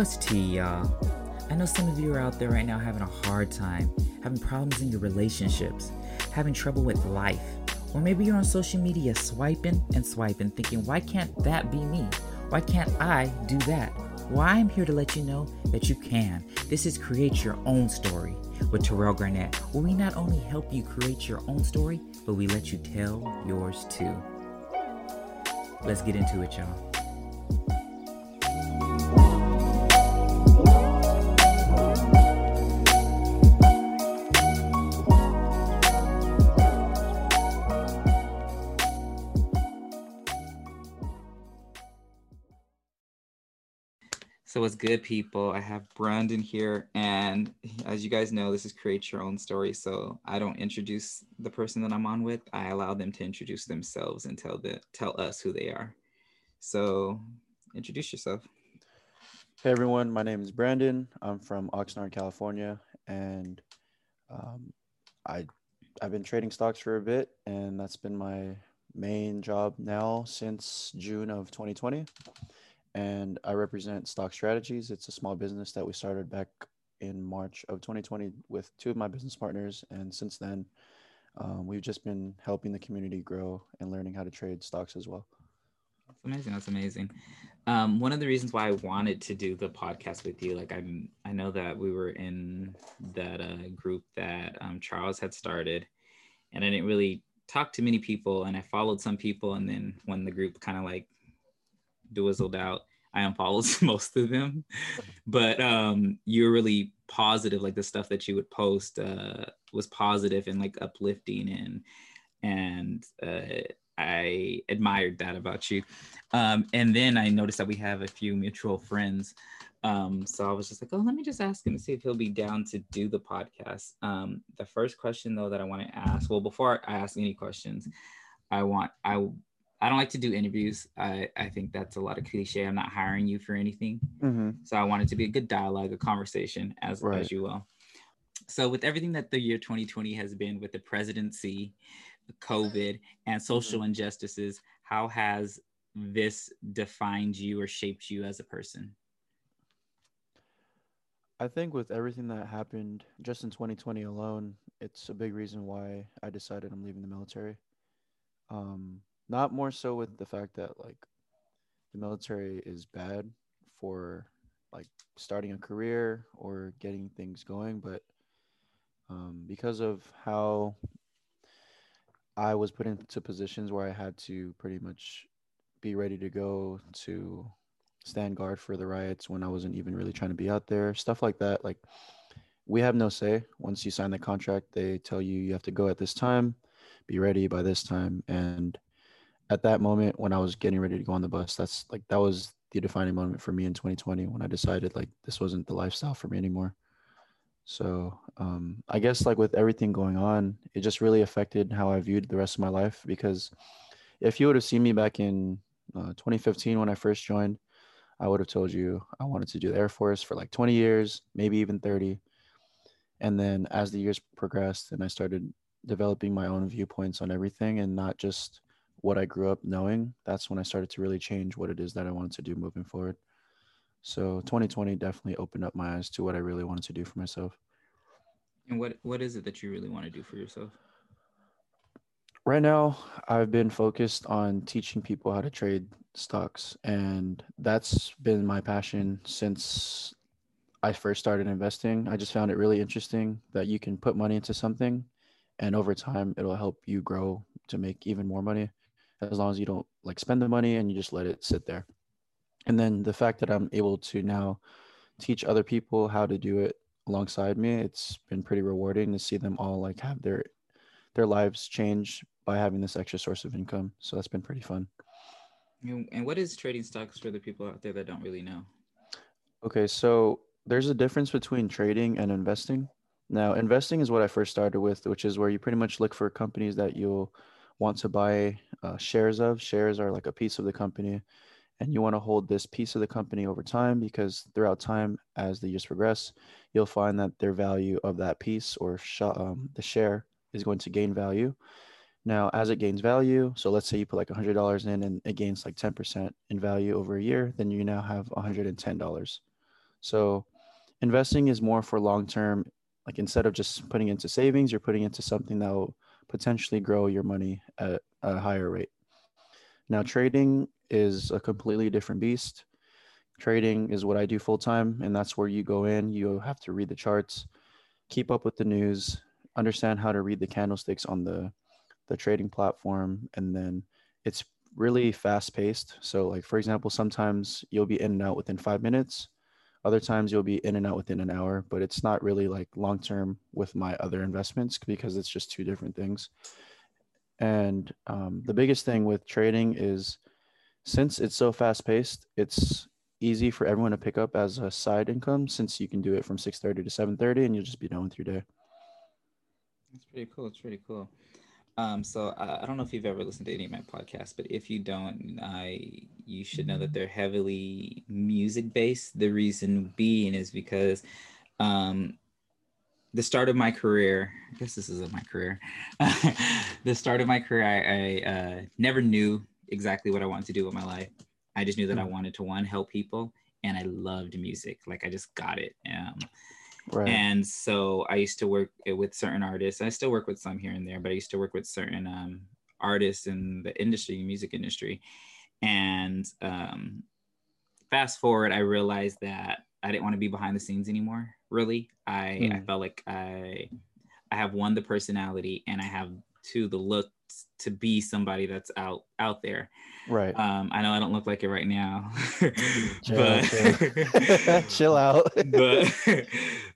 What's tea, y'all? I know some of you are out there right now having a hard time, having problems in your relationships, having trouble with life, or maybe you're on social media swiping and swiping, thinking, why can't that be me? Why can't I do that? Well, I'm here to let you know that you can. This is Create Your Own Story with Terrell Garnett, where we not only help you create your own story, but we let you tell yours too. Let's get into it, y'all. So what's good, people? I have Brandon here, and as you guys know, this is create your own story. So I don't introduce the person that I'm on with. I allow them to introduce themselves and tell the tell us who they are. So introduce yourself. Hey everyone, my name is Brandon. I'm from Oxnard, California, and um, I I've been trading stocks for a bit, and that's been my main job now since June of 2020 and I represent Stock Strategies. It's a small business that we started back in March of 2020 with two of my business partners. And since then, um, we've just been helping the community grow and learning how to trade stocks as well. That's amazing. That's amazing. Um, one of the reasons why I wanted to do the podcast with you, like I'm, I know that we were in that uh, group that um, Charles had started, and I didn't really talk to many people, and I followed some people, and then when the group kind of like dwizzled out. I unfollowed most of them, but um, you're really positive. Like the stuff that you would post uh, was positive and like uplifting, and and uh, I admired that about you. Um, and then I noticed that we have a few mutual friends. Um, so I was just like, oh, let me just ask him to see if he'll be down to do the podcast. Um, the first question though that I want to ask, well, before I ask any questions, I want I I don't like to do interviews. I, I think that's a lot of cliche. I'm not hiring you for anything. Mm-hmm. So I want it to be a good dialogue, a conversation, as, right. as you will. So, with everything that the year 2020 has been with the presidency, COVID, and social mm-hmm. injustices, how has this defined you or shaped you as a person? I think with everything that happened just in 2020 alone, it's a big reason why I decided I'm leaving the military. Um, not more so with the fact that like the military is bad for like starting a career or getting things going, but um, because of how I was put into positions where I had to pretty much be ready to go to stand guard for the riots when I wasn't even really trying to be out there, stuff like that. Like, we have no say. Once you sign the contract, they tell you you have to go at this time, be ready by this time. And at that moment when I was getting ready to go on the bus, that's like that was the defining moment for me in 2020 when I decided like this wasn't the lifestyle for me anymore. So um, I guess like with everything going on, it just really affected how I viewed the rest of my life because if you would have seen me back in uh, 2015 when I first joined, I would have told you I wanted to do the Air Force for like 20 years, maybe even 30. And then as the years progressed and I started developing my own viewpoints on everything and not just what I grew up knowing, that's when I started to really change what it is that I wanted to do moving forward. So 2020 definitely opened up my eyes to what I really wanted to do for myself. And what what is it that you really want to do for yourself? Right now, I've been focused on teaching people how to trade stocks and that's been my passion since I first started investing. I just found it really interesting that you can put money into something and over time it'll help you grow to make even more money as long as you don't like spend the money and you just let it sit there. And then the fact that I'm able to now teach other people how to do it alongside me, it's been pretty rewarding to see them all like have their their lives change by having this extra source of income. So that's been pretty fun. And what is trading stocks for the people out there that don't really know? Okay, so there's a difference between trading and investing. Now, investing is what I first started with, which is where you pretty much look for companies that you'll want to buy uh, shares of. Shares are like a piece of the company, and you want to hold this piece of the company over time because throughout time, as the years progress, you'll find that their value of that piece or sh- um, the share is going to gain value. Now, as it gains value, so let's say you put like $100 in and it gains like 10% in value over a year, then you now have $110. So investing is more for long term. Like instead of just putting into savings, you're putting into something that will potentially grow your money at a higher rate. Now, mm-hmm. trading is a completely different beast. Trading is what I do full time, and that's where you go in. You have to read the charts, keep up with the news, understand how to read the candlesticks on the the trading platform, and then it's really fast paced. So, like for example, sometimes you'll be in and out within five minutes. Other times you'll be in and out within an hour, but it's not really like long term with my other investments because it's just two different things. And um, the biggest thing with trading is since it's so fast paced, it's easy for everyone to pick up as a side income since you can do it from 6.30 to 7.30 and you'll just be done with your day. That's pretty cool. It's pretty cool. Um, so uh, I don't know if you've ever listened to any of my podcasts, but if you don't, I you should know that they're heavily music based. The reason being is because um, the start of my career, I guess this isn't my career. the start of my career, I, I uh, never knew exactly what I wanted to do with my life. I just knew that I hmm. wanted to one help people, and I loved music. Like I just got it. Um, Right. And so I used to work with certain artists. I still work with some here and there, but I used to work with certain um, artists in the industry, music industry. And um, fast forward, I realized that I didn't want to be behind the scenes anymore. Really, I mm. I hmm. felt like I I have one the personality and I have two the look to be somebody that's out out there. Right. Um, I know I don't look like it right now, chill, but chill. chill out. but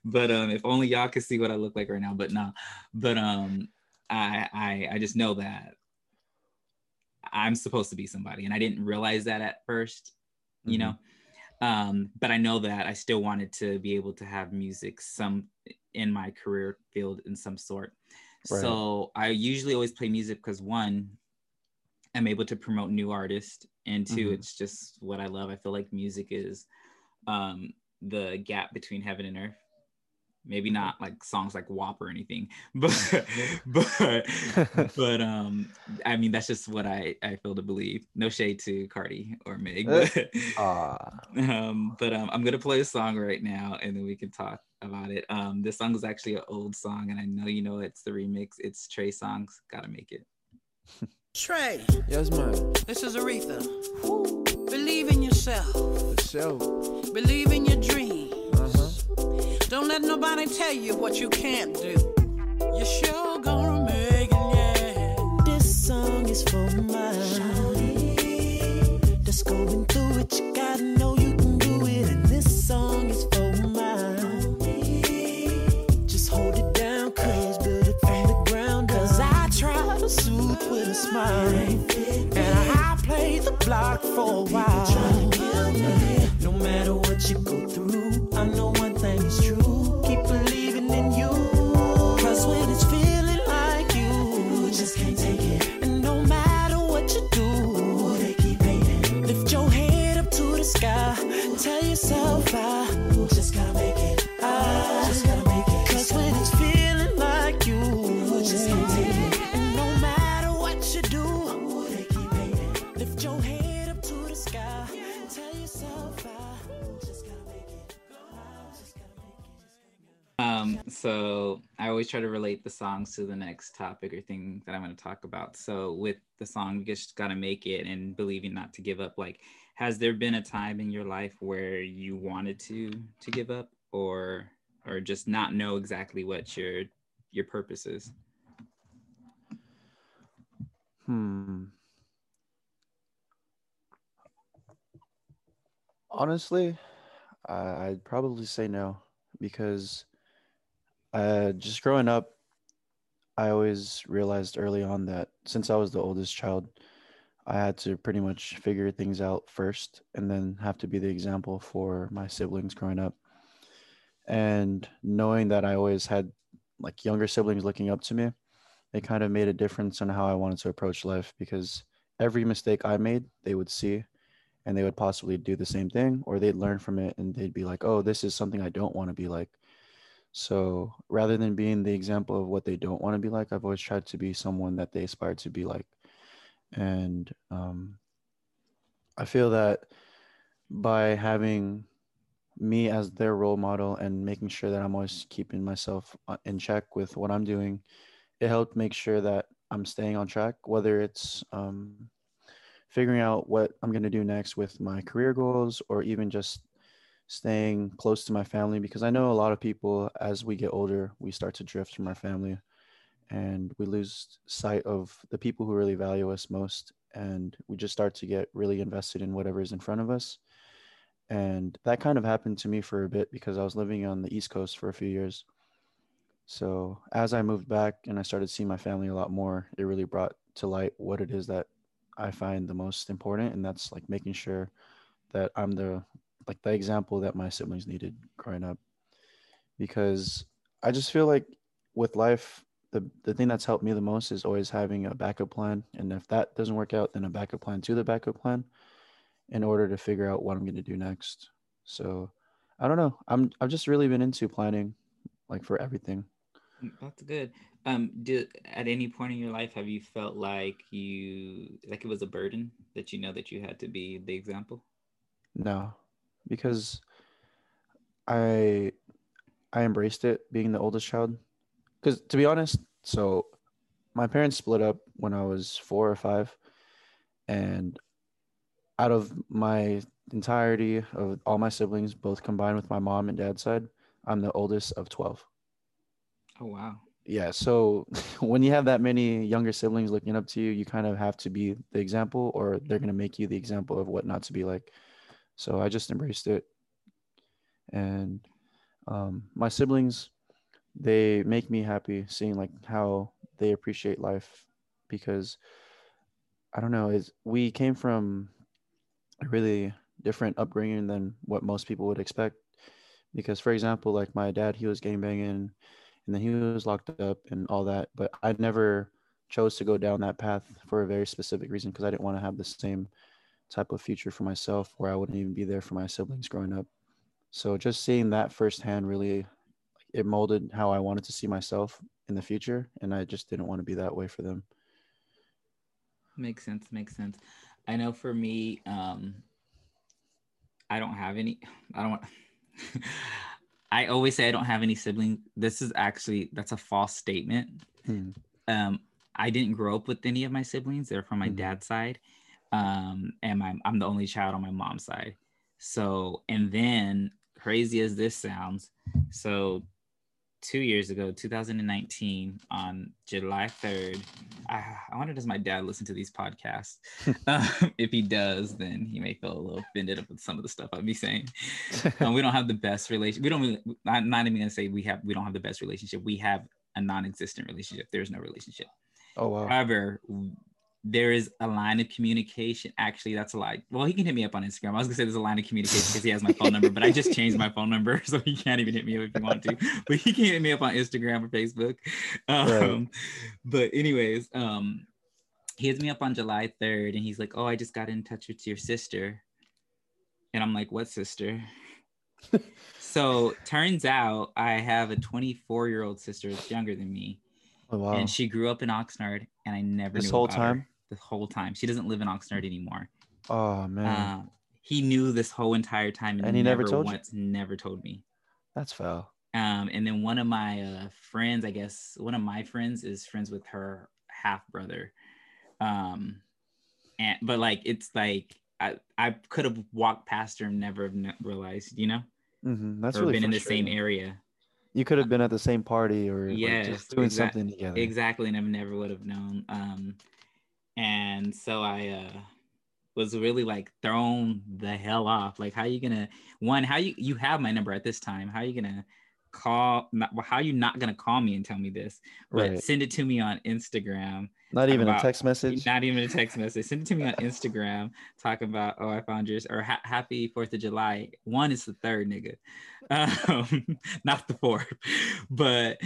but um, if only y'all could see what I look like right now. But no, but um, I I I just know that I'm supposed to be somebody, and I didn't realize that at 1st you mm-hmm. know. Um, but I know that I still wanted to be able to have music some in my career field in some sort. Right. So I usually always play music because one, I'm able to promote new artists, and 2 mm-hmm. it's just what I love. I feel like music is um, the gap between heaven and earth. Maybe not like songs like WAP or anything, but but but um, I mean that's just what I I feel to believe. No shade to Cardi or Meg, but, um, but um, I'm gonna play a song right now, and then we can talk about it. Um, this song is actually an old song, and I know you know it's the remix. It's Trey Songz. Gotta make it. Trey. Yes, man. This is Aretha. Believe in yourself. For sure. Believe in your dreams. Don't let nobody tell you what you can't do. You're sure gonna make it, yeah. This song is for my that's going through it. You gotta know you can do it, and this song is for my Just hold it down, cause build it from the ground. Cause I try to soothe with a smile. And I played the block for a while. No matter what you go through, I know so I always try to relate the songs to the next topic or thing that I'm going to talk about. So with the song, you just got to make it and believing not to give up. Like, has there been a time in your life where you wanted to to give up, or or just not know exactly what your your purpose is? Hmm. Honestly, I'd probably say no because uh, just growing up, I always realized early on that since I was the oldest child, I had to pretty much figure things out first and then have to be the example for my siblings growing up. And knowing that I always had like younger siblings looking up to me, it kind of made a difference on how I wanted to approach life because every mistake I made, they would see and they would possibly do the same thing or they'd learn from it and they'd be like, oh, this is something I don't want to be like. So rather than being the example of what they don't want to be like, I've always tried to be someone that they aspire to be like. And um, I feel that by having me as their role model and making sure that I'm always keeping myself uh, in check with what I'm doing, it helped make sure that I'm staying on track, whether it's um, figuring out what I'm going to do next with my career goals or even just staying close to my family because I know a lot of people as we get older, we start to drift from our family and we lose sight of the people who really value us most and we just start to get really invested in whatever is in front of us. And that kind of happened to me for a bit because i was living on the east coast for a few years. So as i moved back and i started seeing my family a lot more it really brought to light what it is that i find the most important and that's like making sure that i'm the like the example that my siblings needed growing up because i just feel like with life the, the thing that's helped me the most is always having a backup plan and if that doesn't work out then a backup plan to the backup plan in order to figure out what I'm going to do next. So I don't know. I'm I've just really been into planning like for everything. Mm, that's good. Um did at any point in your life have you felt like you like it was a burden that you know that you had to be the example? No. Because I I embraced it being the oldest child. Cuz to be honest, so my parents split up when I was 4 or 5 and out of my entirety of all my siblings, both combined with my mom and dad's side, I'm the oldest of 12. Oh, wow. Yeah. So when you have that many younger siblings looking up to you, you kind of have to be the example or they're mm-hmm. going to make you the example of what not to be like. So I just embraced it. And um, my siblings, they make me happy seeing like how they appreciate life because I don't know, is we came from a really different upbringing than what most people would expect. Because, for example, like my dad, he was gang banging and then he was locked up and all that. But I never chose to go down that path for a very specific reason because I didn't want to have the same type of future for myself where I wouldn't even be there for my siblings growing up. So just seeing that firsthand really it molded how I wanted to see myself in the future and I just didn't want to be that way for them. Makes sense, makes sense. I know for me, um, I don't have any. I don't want. I always say I don't have any siblings. This is actually that's a false statement. Hmm. Um, I didn't grow up with any of my siblings. They're from my hmm. dad's side, um, and my, I'm the only child on my mom's side. So, and then crazy as this sounds, so two years ago, 2019, on July 3rd. I, I wonder, does my dad listen to these podcasts? um, if he does, then he may feel a little offended with some of the stuff I'd be saying. um, we don't have the best relation. We don't. Really, I'm not even gonna say we have. We don't have the best relationship. We have a non-existent relationship. There's no relationship. Oh wow. However, there is a line of communication. Actually, that's a lie. Well, he can hit me up on Instagram. I was gonna say there's a line of communication because he has my phone number, but I just changed my phone number, so he can't even hit me up if he want to. But he can hit me up on Instagram or Facebook. Um, right. But anyways, um, he hits me up on July 3rd, and he's like, "Oh, I just got in touch with your sister," and I'm like, "What sister?" so turns out I have a 24 year old sister that's younger than me. Oh, wow. And she grew up in Oxnard, and I never knew this whole time. Her the whole time. She doesn't live in Oxnard anymore. Oh man. Uh, he knew this whole entire time and, and he never, never told once you? never told me. That's foul. Um, and then one of my uh, friends, I guess one of my friends is friends with her half brother. Um, and but like it's like I I could have walked past her and never have realized, you know. Mm-hmm. That's or really been in the same area. You could have been at the same party or yes, like just doing exa- something together. Exactly, and I never would have known. Um, and so I uh, was really like thrown the hell off. Like, how you gonna one? How you you have my number at this time? How you gonna call? Not, how you not gonna call me and tell me this? But right. send it to me on Instagram. Not even about, a text message. Not even a text message. Send it to me on Instagram. Talk about oh I found yours or ha- happy Fourth of July. One is the third nigga, um, not the fourth. But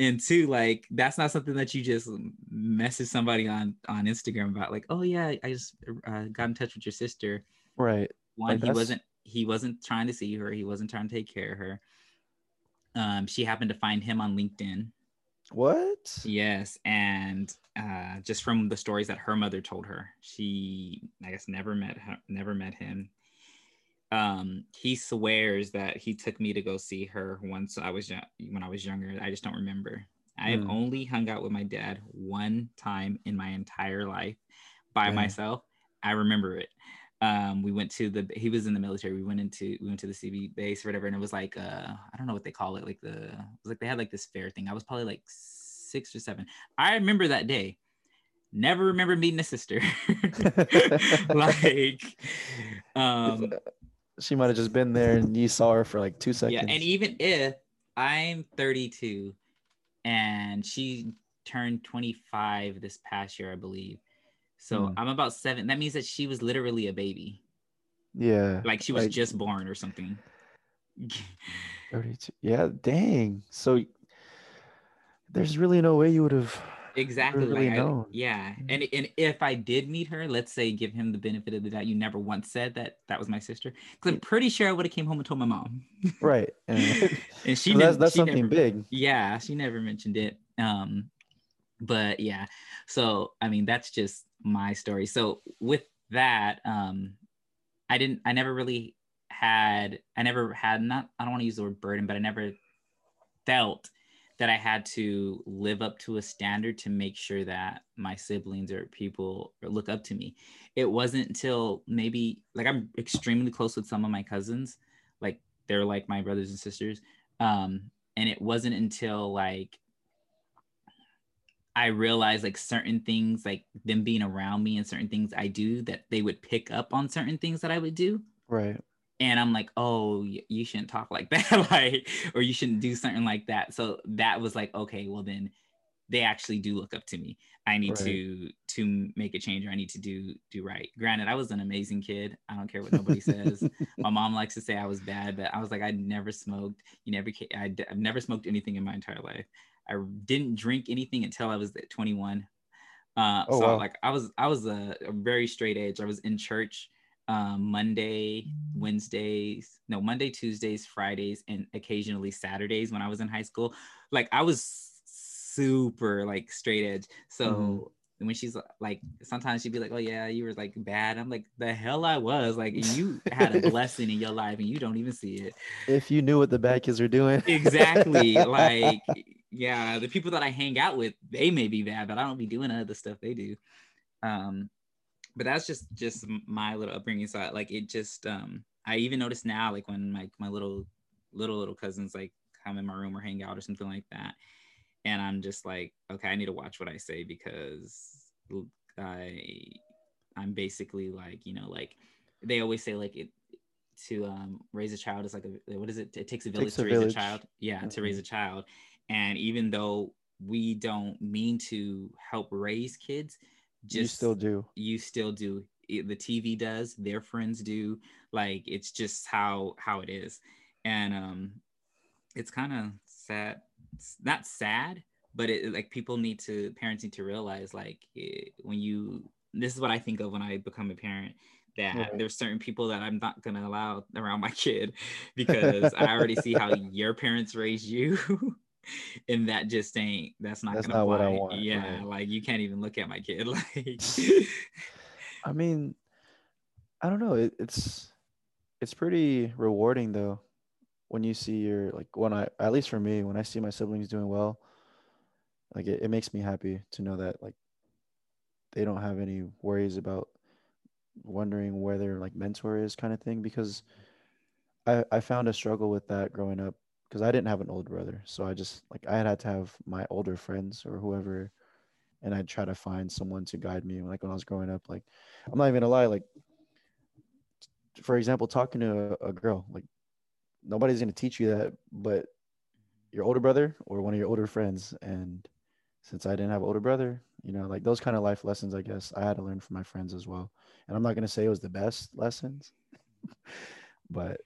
and two like that's not something that you just message somebody on on instagram about like oh yeah i just uh, got in touch with your sister. Right. One like he wasn't he wasn't trying to see her he wasn't trying to take care of her. Um she happened to find him on linkedin. What? Yes and uh just from the stories that her mother told her she i guess never met her never met him um he swears that he took me to go see her once I was young when I was younger. I just don't remember. I have mm. only hung out with my dad one time in my entire life by yeah. myself. I remember it. Um, we went to the he was in the military. We went into we went to the CB base or whatever, and it was like uh I don't know what they call it, like the it was like they had like this fair thing. I was probably like six or seven. I remember that day. Never remember meeting a sister. like um she might have just been there and you saw her for like two seconds. Yeah, and even if I'm 32 and she turned 25 this past year, I believe. So mm. I'm about seven. That means that she was literally a baby. Yeah. Like she was like, just born or something. 32. Yeah, dang. So there's really no way you would have exactly really like I, yeah mm. and and if i did meet her let's say give him the benefit of the doubt you never once said that that was my sister because i'm pretty sure i would have came home and told my mom. Right and, and she that's, that's she something never, big. yeah she never mentioned it um but yeah so i mean that's just my story. So with that um i didn't i never really had i never had not i don't want to use the word burden but i never felt that I had to live up to a standard to make sure that my siblings or people look up to me. It wasn't until maybe like I'm extremely close with some of my cousins, like they're like my brothers and sisters. Um, and it wasn't until like I realized like certain things, like them being around me and certain things I do, that they would pick up on certain things that I would do. Right and i'm like oh you shouldn't talk like that like or you shouldn't do something like that. So that was like okay well then they actually do look up to me. I need right. to to make a change or i need to do do right. Granted i was an amazing kid. I don't care what nobody says. My mom likes to say i was bad but i was like i never smoked. You never I, i've never smoked anything in my entire life. I didn't drink anything until i was 21 uh oh, so wow. like i was i was a, a very straight edge. I was in church um, Monday, Wednesdays, no, Monday, Tuesdays, Fridays, and occasionally Saturdays when I was in high school. Like I was super like straight edge. So mm-hmm. when she's like, sometimes she'd be like, "Oh yeah, you were like bad." I'm like, "The hell I was!" Like you had a blessing in your life and you don't even see it. If you knew what the bad kids are doing, exactly. Like yeah, the people that I hang out with, they may be bad, but I don't be doing other stuff they do. Um, but that's just just my little upbringing so I, like it just um i even notice now like when my my little little little cousins like come in my room or hang out or something like that and i'm just like okay i need to watch what i say because i i'm basically like you know like they always say like it to um, raise a child is like a what is it it takes a village takes to a raise village. a child yeah mm-hmm. to raise a child and even though we don't mean to help raise kids just you still do. you still do. The tv does their friends do. Like it's just how how it is. And um it's kind of sad it's not sad but it like people need to parents need to realize like it, when you this is what i think of when i become a parent that right. there's certain people that i'm not going to allow around my kid because i already see how your parents raised you and that just ain't that's not that's gonna not what I want. Yeah, right. like you can't even look at my kid. Like I mean, I don't know. It, it's it's pretty rewarding though when you see your like when I at least for me when I see my siblings doing well, like it, it makes me happy to know that like they don't have any worries about wondering where their like mentor is kind of thing because I I found a struggle with that growing up because I didn't have an older brother, so I just like I had to have my older friends or whoever, and I'd try to find someone to guide me. Like when I was growing up, like I'm not even gonna lie, like for example, talking to a, a girl, like nobody's gonna teach you that, but your older brother or one of your older friends. And since I didn't have an older brother, you know, like those kind of life lessons, I guess I had to learn from my friends as well. And I'm not gonna say it was the best lessons, but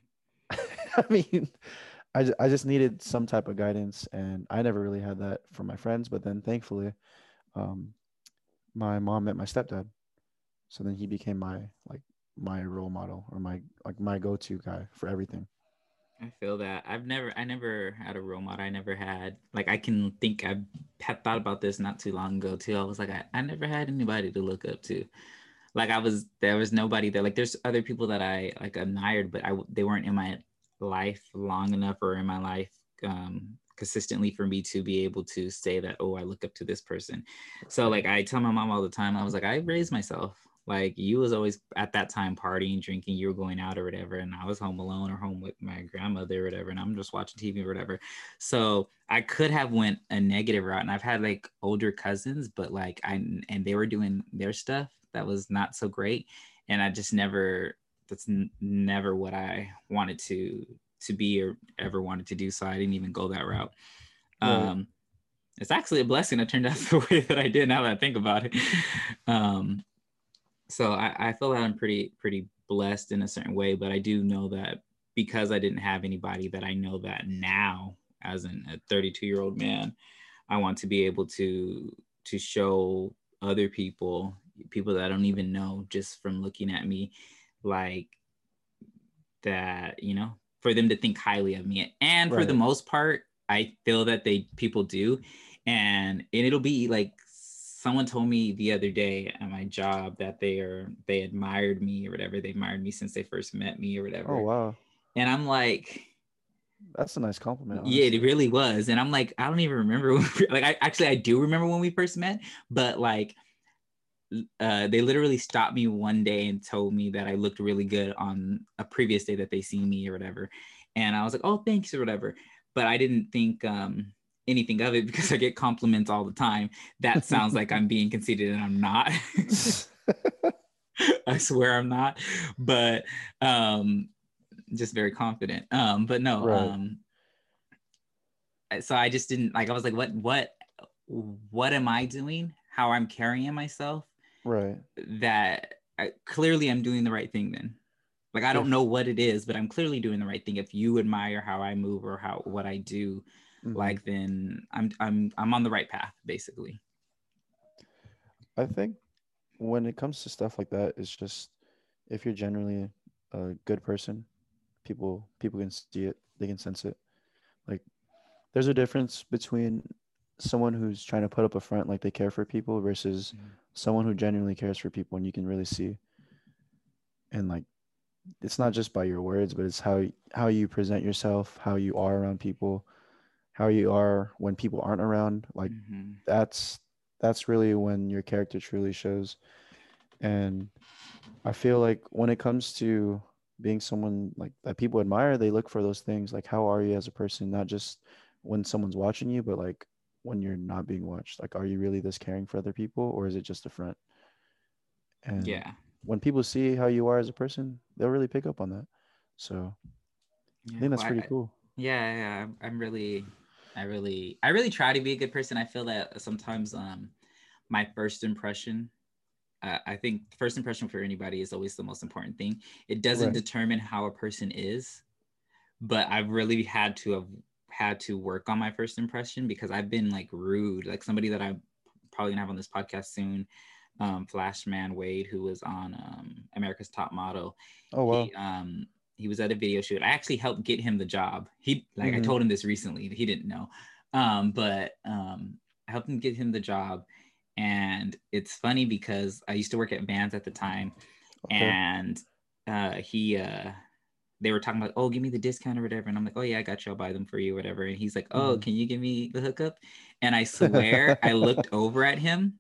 I mean I, I just needed some type of guidance and i never really had that from my friends but then thankfully um, my mom met my stepdad. So then he became my like my role model or my like my go-to guy for everything. I feel that. I've never i never had a role model. I never had like i can think i had thought about this not too long ago too. I was like i, I never had anybody to look up to. Like I was there was nobody there. Like there's other people that I like admired, but I they weren't in my life long enough or in my life um consistently for me to be able to say that oh i look up to this person. So like i tell my mom all the time i was like i raised myself. Like you was always at that time partying drinking you were going out or whatever and i was home alone or home with my grandmother or whatever and i'm just watching tv or whatever. So i could have went a negative route and i've had like older cousins but like i and they were doing their stuff that was not so great and i just never that's n- never what i wanted to to be or ever wanted to do so i didn't even go that route. Um it's actually a blessing it turned out the way that i did now that i think about it. Um so I, I feel that I'm pretty pretty blessed in a certain way, but I do know that because I didn't have anybody that I know that now as an, a 32 year old man, I want to be able to to show other people, people that I don't even know, just from looking at me, like that, you know, for them to think highly of me. And right. for the most part, I feel that they people do. And and it'll be like someone told me the other day at my job that they are they admired me or whatever they admired me since they first met me or whatever oh wow and i'm like that's a nice compliment honestly. yeah it really was and i'm like i don't even remember we, like i actually i do remember when we first met but like uh, they literally stopped me one day and told me that I looked really good on a previous day that they seen me or whatever. And I was like, oh, thanks or whatever. But I didn't think um, anything of it because I get compliments all the time. That sounds like I'm being conceited and I'm not. I swear I'm not, but um just very confident. Um but no, right. um so I just didn't like I was like what what what am I doing? How I'm carrying myself? Right. That I, clearly I'm doing the right thing then. Like I don't know what it is, but I'm clearly doing the right thing if you admire how I move or how what I do mm-hmm. like then I'm I'm I'm on the right path basically. I think when it comes to stuff like that, it's just if you're generally a good person, people people can see it, they can sense it. Like there's a difference between someone who's trying to put up a front like they care for people versus mm-hmm. someone who genuinely cares for people and you can really see. And like it's not just by your words but it's how how you present yourself how you are around people how you are when people aren't around. Like mm-hmm. that's that's really when your character truly shows. And i feel like when it comes to being someone like that people admire they look for those things. Like how are you as a person? Not just when someone's watching you but like when you're not being watched like are you really this caring for other people or is it just a front and yeah when people see how you are as a person they'll really pick up on that so yeah, i think that's well, pretty I, cool yeah yeah i'm really I really, I really try to be a good person. I feel that sometimes um, my first impression, uh, I think first impression for anybody is always the most important thing. It doesn't right. determine how a person is, but I've really had to have had to work on my first impression because I've been like rude, like somebody that I'm probably gonna have on this podcast soon. Um, Flashman Wade, who was on um, America's Top Model. Oh wow. He, um, he was at a video shoot. I actually helped get him the job. He like mm-hmm. I told him this recently. He didn't know, um, but um, I helped him get him the job. And it's funny because I used to work at Vans at the time, okay. and uh, he uh, they were talking about, oh, give me the discount or whatever. And I'm like, oh yeah, I got you. I'll buy them for you, whatever. And he's like, oh, mm-hmm. can you give me the hookup? And I swear, I looked over at him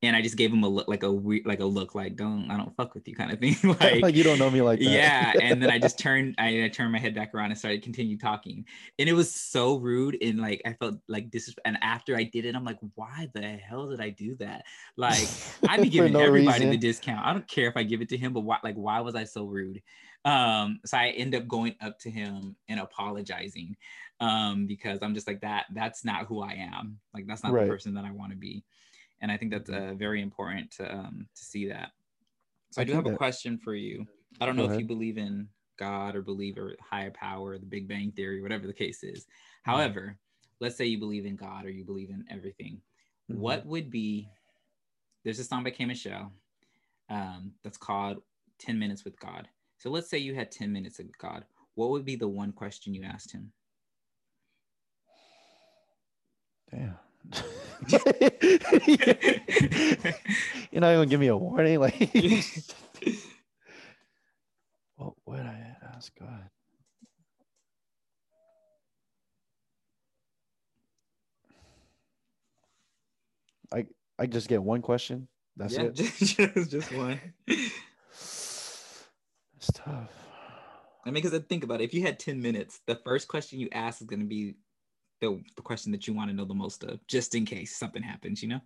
and I just gave him a look, like a weird, like a look, like don't, I don't fuck with you, kind of thing. like, like you don't know me like that. Yeah, and then I just turned, I, I, turned my head back around and started continue talking, and it was so rude, and like I felt like this. And after I did it, I'm like, why the hell did I do that? Like I'd be giving no everybody reason. the discount. I don't care if I give it to him, but why, like, why was I so rude? Um, so I end up going up to him and apologizing, um, because I'm just like that. That's not who I am. Like that's not right. the person that I want to be and I think that's uh, very important to um, to see that. So I, I do have a question for you. I don't know if you believe in God or believe or higher power, the Big Bang Theory, whatever the case is. Mm-hmm. However, let's say you believe in God or you believe in everything. Mm-hmm. What would be? There's a song by K Michelle um, that's called 10 Minutes with God. So let's say you had 10 minutes of God. What would be the one question you asked him? Damn. You're not even give me a warning, like. what would I ask God? I I just get one question. That's yeah, it. Just, just one. It's tough. I mean, because I think about it, if you had 10 minutes, the first question you ask is going to be the, the question that you want to know the most of, just in case something happens, you know?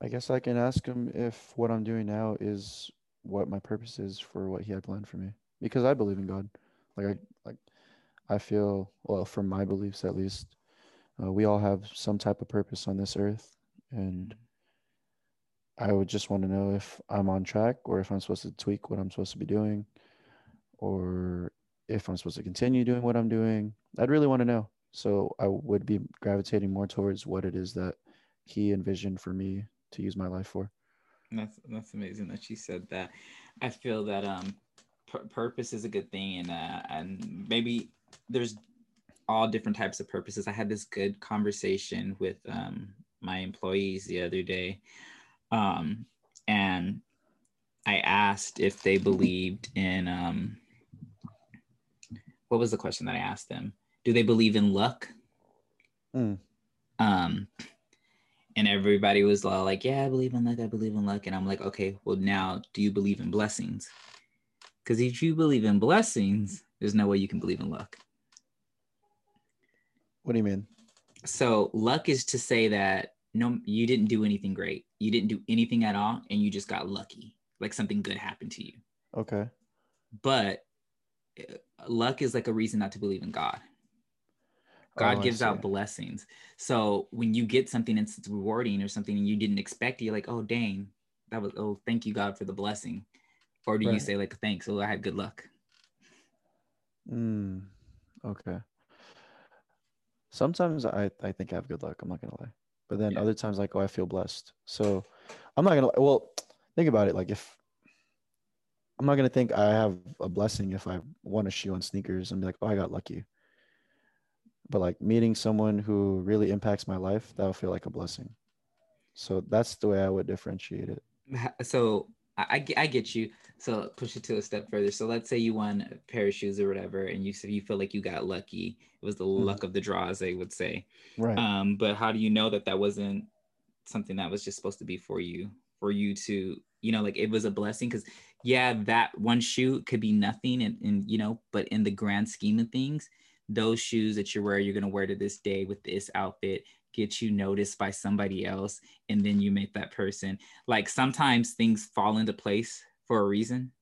I guess I can ask him if what I'm doing now is what my purpose is for what he had planned for me. Because I believe in God. Like I like I feel well from my beliefs at least, uh, we all have some type of purpose on this earth, and I would just want to know if I'm on track or if I'm supposed to tweak what I'm supposed to be doing, or if I'm supposed to continue doing what I'm doing. I'd really want to know. So I would be gravitating more towards what it is that he envisioned for me to use my life for. That's that's amazing that she said that. I feel that um purpose is a good thing and uh, and maybe there's all different types of purposes. I had this good conversation with um my employees the other day. Um and I asked if they believed in um what was the question that I asked them? Do they believe in luck? Mm. Um and everybody was all like, "Yeah, I believe in luck. I believe in luck." And I'm like, "Okay, well now, do you believe in blessings?" Because if you believe in blessings, there's no way you can believe in luck. What do you mean? So luck is to say that no, you didn't do anything great. You didn't do anything at all, and you just got lucky. Like something good happened to you. Okay. But uh, luck is like a reason not to believe in God. God oh, gives out blessings. So when you get something and it's rewarding or something and you didn't expect it, you're like, oh dang, that was oh thank you God for the blessing. Or do right. you say like thanks? Oh, I had good luck. Mm, okay. Sometimes I, I think I have good luck, I'm not gonna lie. But then yeah. other times like, oh, I feel blessed. So I'm not gonna well think about it. Like if I'm not gonna think I have a blessing if I want a shoe on sneakers and be like, oh, I got lucky but like meeting someone who really impacts my life that'll feel like a blessing so that's the way i would differentiate it so I, I get you. So push it to a step further. So let's say you won a pair of shoes or whatever and you said you feel like you got lucky. It was the mm-hmm. luck of the draw as they would say. Right. Um but how do you know that that wasn't something that was just supposed to be for you for you to you know like it was a blessing? Because yeah that one shoe could be nothing and, and you know but in the grand scheme of things those shoes that you wear, you're gonna wear to this day with this outfit, get you noticed by somebody else, and then you make that person. Like sometimes things fall into place for a reason.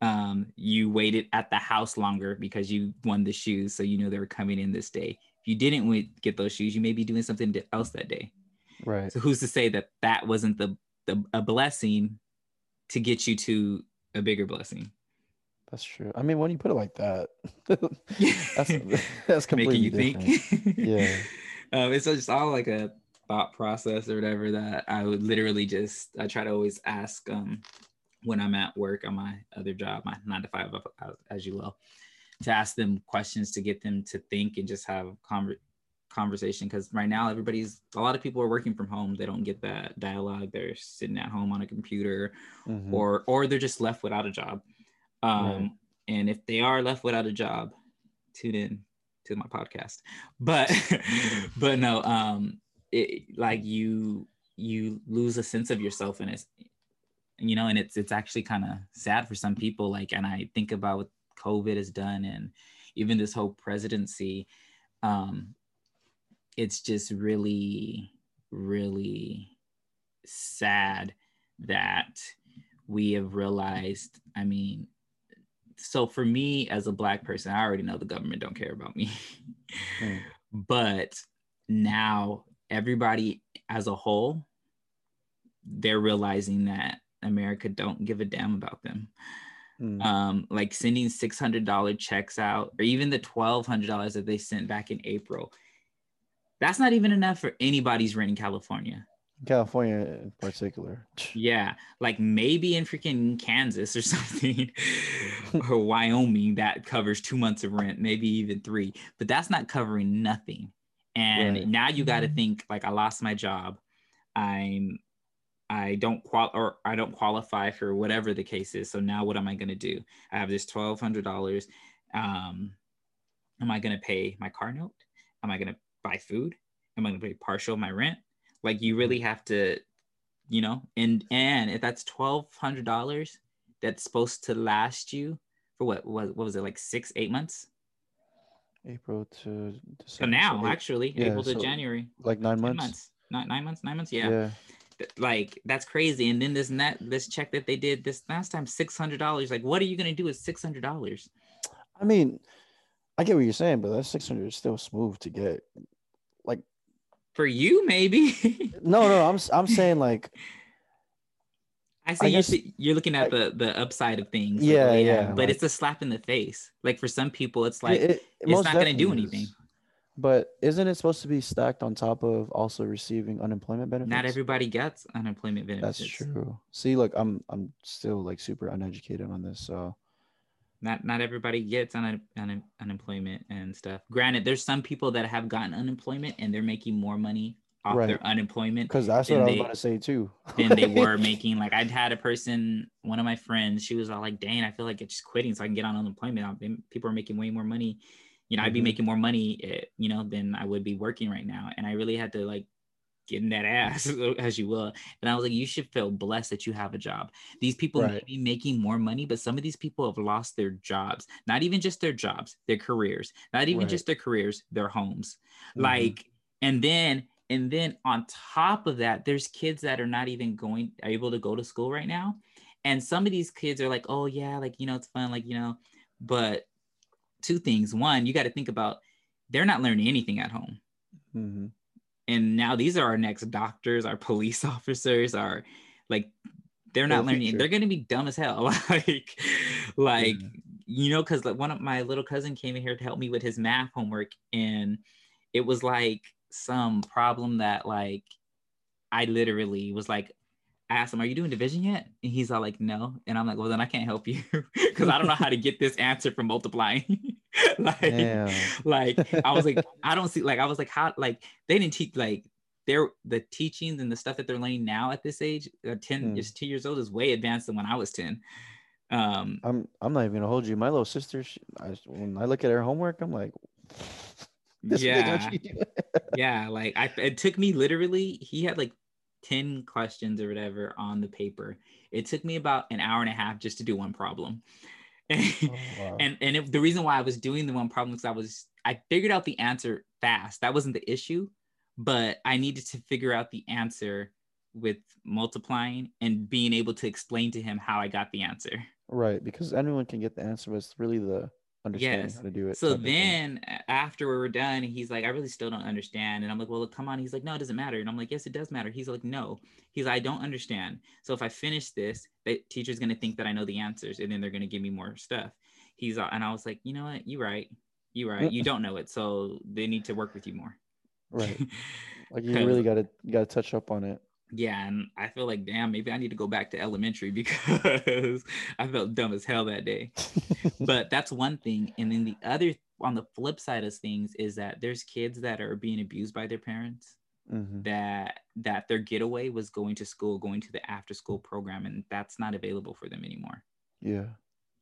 um, you waited at the house longer because you won the shoes, so you knew they were coming in this day. If you didn't get those shoes, you may be doing something else that day. Right. So who's to say that that wasn't the, the a blessing to get you to a bigger blessing? That's true. I mean, when you put it like that, that's that's completely Making you different. think. yeah. Um, it's just all like a thought process or whatever that I would literally just I try to always ask um when I'm at work on my other job, my nine to five, as you will, to ask them questions to get them to think and just have conver- conversation. Because right now, everybody's a lot of people are working from home. They don't get that dialogue. They're sitting at home on a computer, mm-hmm. or or they're just left without a job. Um, right. And if they are left without a job, tune in to my podcast. But but no, um, it, like you you lose a sense of yourself and it's you know, and it's it's actually kind of sad for some people. Like, and I think about what COVID has done, and even this whole presidency. Um, it's just really, really sad that we have realized. I mean, so for me as a black person, I already know the government don't care about me. mm. But now everybody as a whole, they're realizing that America don't give a damn about them. Mm. Um, like sending six hundred dollar checks out, or even the twelve hundred dollars that they sent back in April. That's not even enough for anybody's rent in California. California in particular. Yeah, like maybe in freaking Kansas or something, or Wyoming that covers two months of rent, maybe even three, but that's not covering nothing. And right. now you got to think like I lost my job, I'm, I don't qual or I don't qualify for whatever the case is. So now what am I going to do? I have this twelve hundred dollars. Um, am I going to pay my car note? Am I going to buy food? Am I going to pay partial my rent? Like you really have to, you know, and and if that's twelve hundred dollars, that's supposed to last you for what what what was it like six eight months? April to December. So now so actually yeah, April to so January, like nine months. months. Not nine months, nine months, yeah. yeah. Like that's crazy. And then this net this check that they did this last time, six hundred dollars. Like, what are you gonna do with six hundred dollars? I mean, I get what you're saying, but that six hundred is still smooth to get. Like for you, maybe. no, no, I'm I'm saying like. I see I you're, guess, you're looking at I, the the upside of things. Yeah, yeah, yeah. But like, it's a slap in the face. Like for some people, it's like it, it, it's not going to do anything. Is. But isn't it supposed to be stacked on top of also receiving unemployment benefits? Not everybody gets unemployment benefits. That's true. See, look, I'm I'm still like super uneducated on this, so not not everybody gets un, un, unemployment and stuff. Granted, there's some people that have gotten unemployment and they're making more money off right. their unemployment. Because that's what I was they, about to say too. than they were making. Like I'd had a person, one of my friends, she was all like, "Dang, I feel like it's just quitting so I can get on unemployment." People are making way more money. You know, mm-hmm. I'd be mm-hmm. making more money, eh, you know, than I would be working right now. And I really had to like getting that ass as you will. And i was like you should feel blessed that you have a job. These people right. may be making more money but some of these people have lost their jobs not even just their jobs their careers not even right. just their careers their homes. Mm-hmm. like and then and then on top of that there's kids that are not even going are able to go to school right now. And some of these kids are like oh yeah like you know it's fun like you know. But two things. One you got to think about they're not learning anything at home. Mm-hmm and now these are our next doctors our police officers are like they're not learning future. they're going to be dumb as hell like like mm-hmm. you know because like one of my little cousin came in here to help me with his math homework and it was like some problem that like i literally was like asked him, Are you doing division yet? And he's all like, No. And I'm like, Well, then I can't help you because I don't know how to get this answer from multiplying. like, like I was like, I don't see like I was like, how like they didn't teach like they're the teachings and the stuff that they're learning now at this age, uh, 10 hmm. just two years old is way advanced than when I was 10. Um I'm I'm not even gonna hold you. My little sister, she, I, when I look at her homework, I'm like yeah, yeah. Like I, it took me literally. He had like 10 questions or whatever on the paper. It took me about an hour and a half just to do one problem. oh, wow. And and it, the reason why I was doing the one problem is I was I figured out the answer fast. That wasn't the issue, but I needed to figure out the answer with multiplying and being able to explain to him how I got the answer. Right, because anyone can get the answer, but it's really the understanding yes. how to do it. So then after we were done, he's like, I really still don't understand. And I'm like, well, look, come on. He's like, no, it doesn't matter. And I'm like, yes, it does matter. He's like, no. He's like, I don't understand. So if I finish this, the teacher's gonna think that I know the answers and then they're gonna give me more stuff. He's uh, and I was like, you know what? You right. You right. You don't know it. So they need to work with you more. Right. Like you really gotta gotta touch up on it yeah and i feel like damn maybe i need to go back to elementary because i felt dumb as hell that day. But that's one thing and then the other on the flip side of things is that there's kids that are being abused by their parents mm-hmm. that that their getaway was going to school going to the after school program and that's not available for them anymore. Yeah.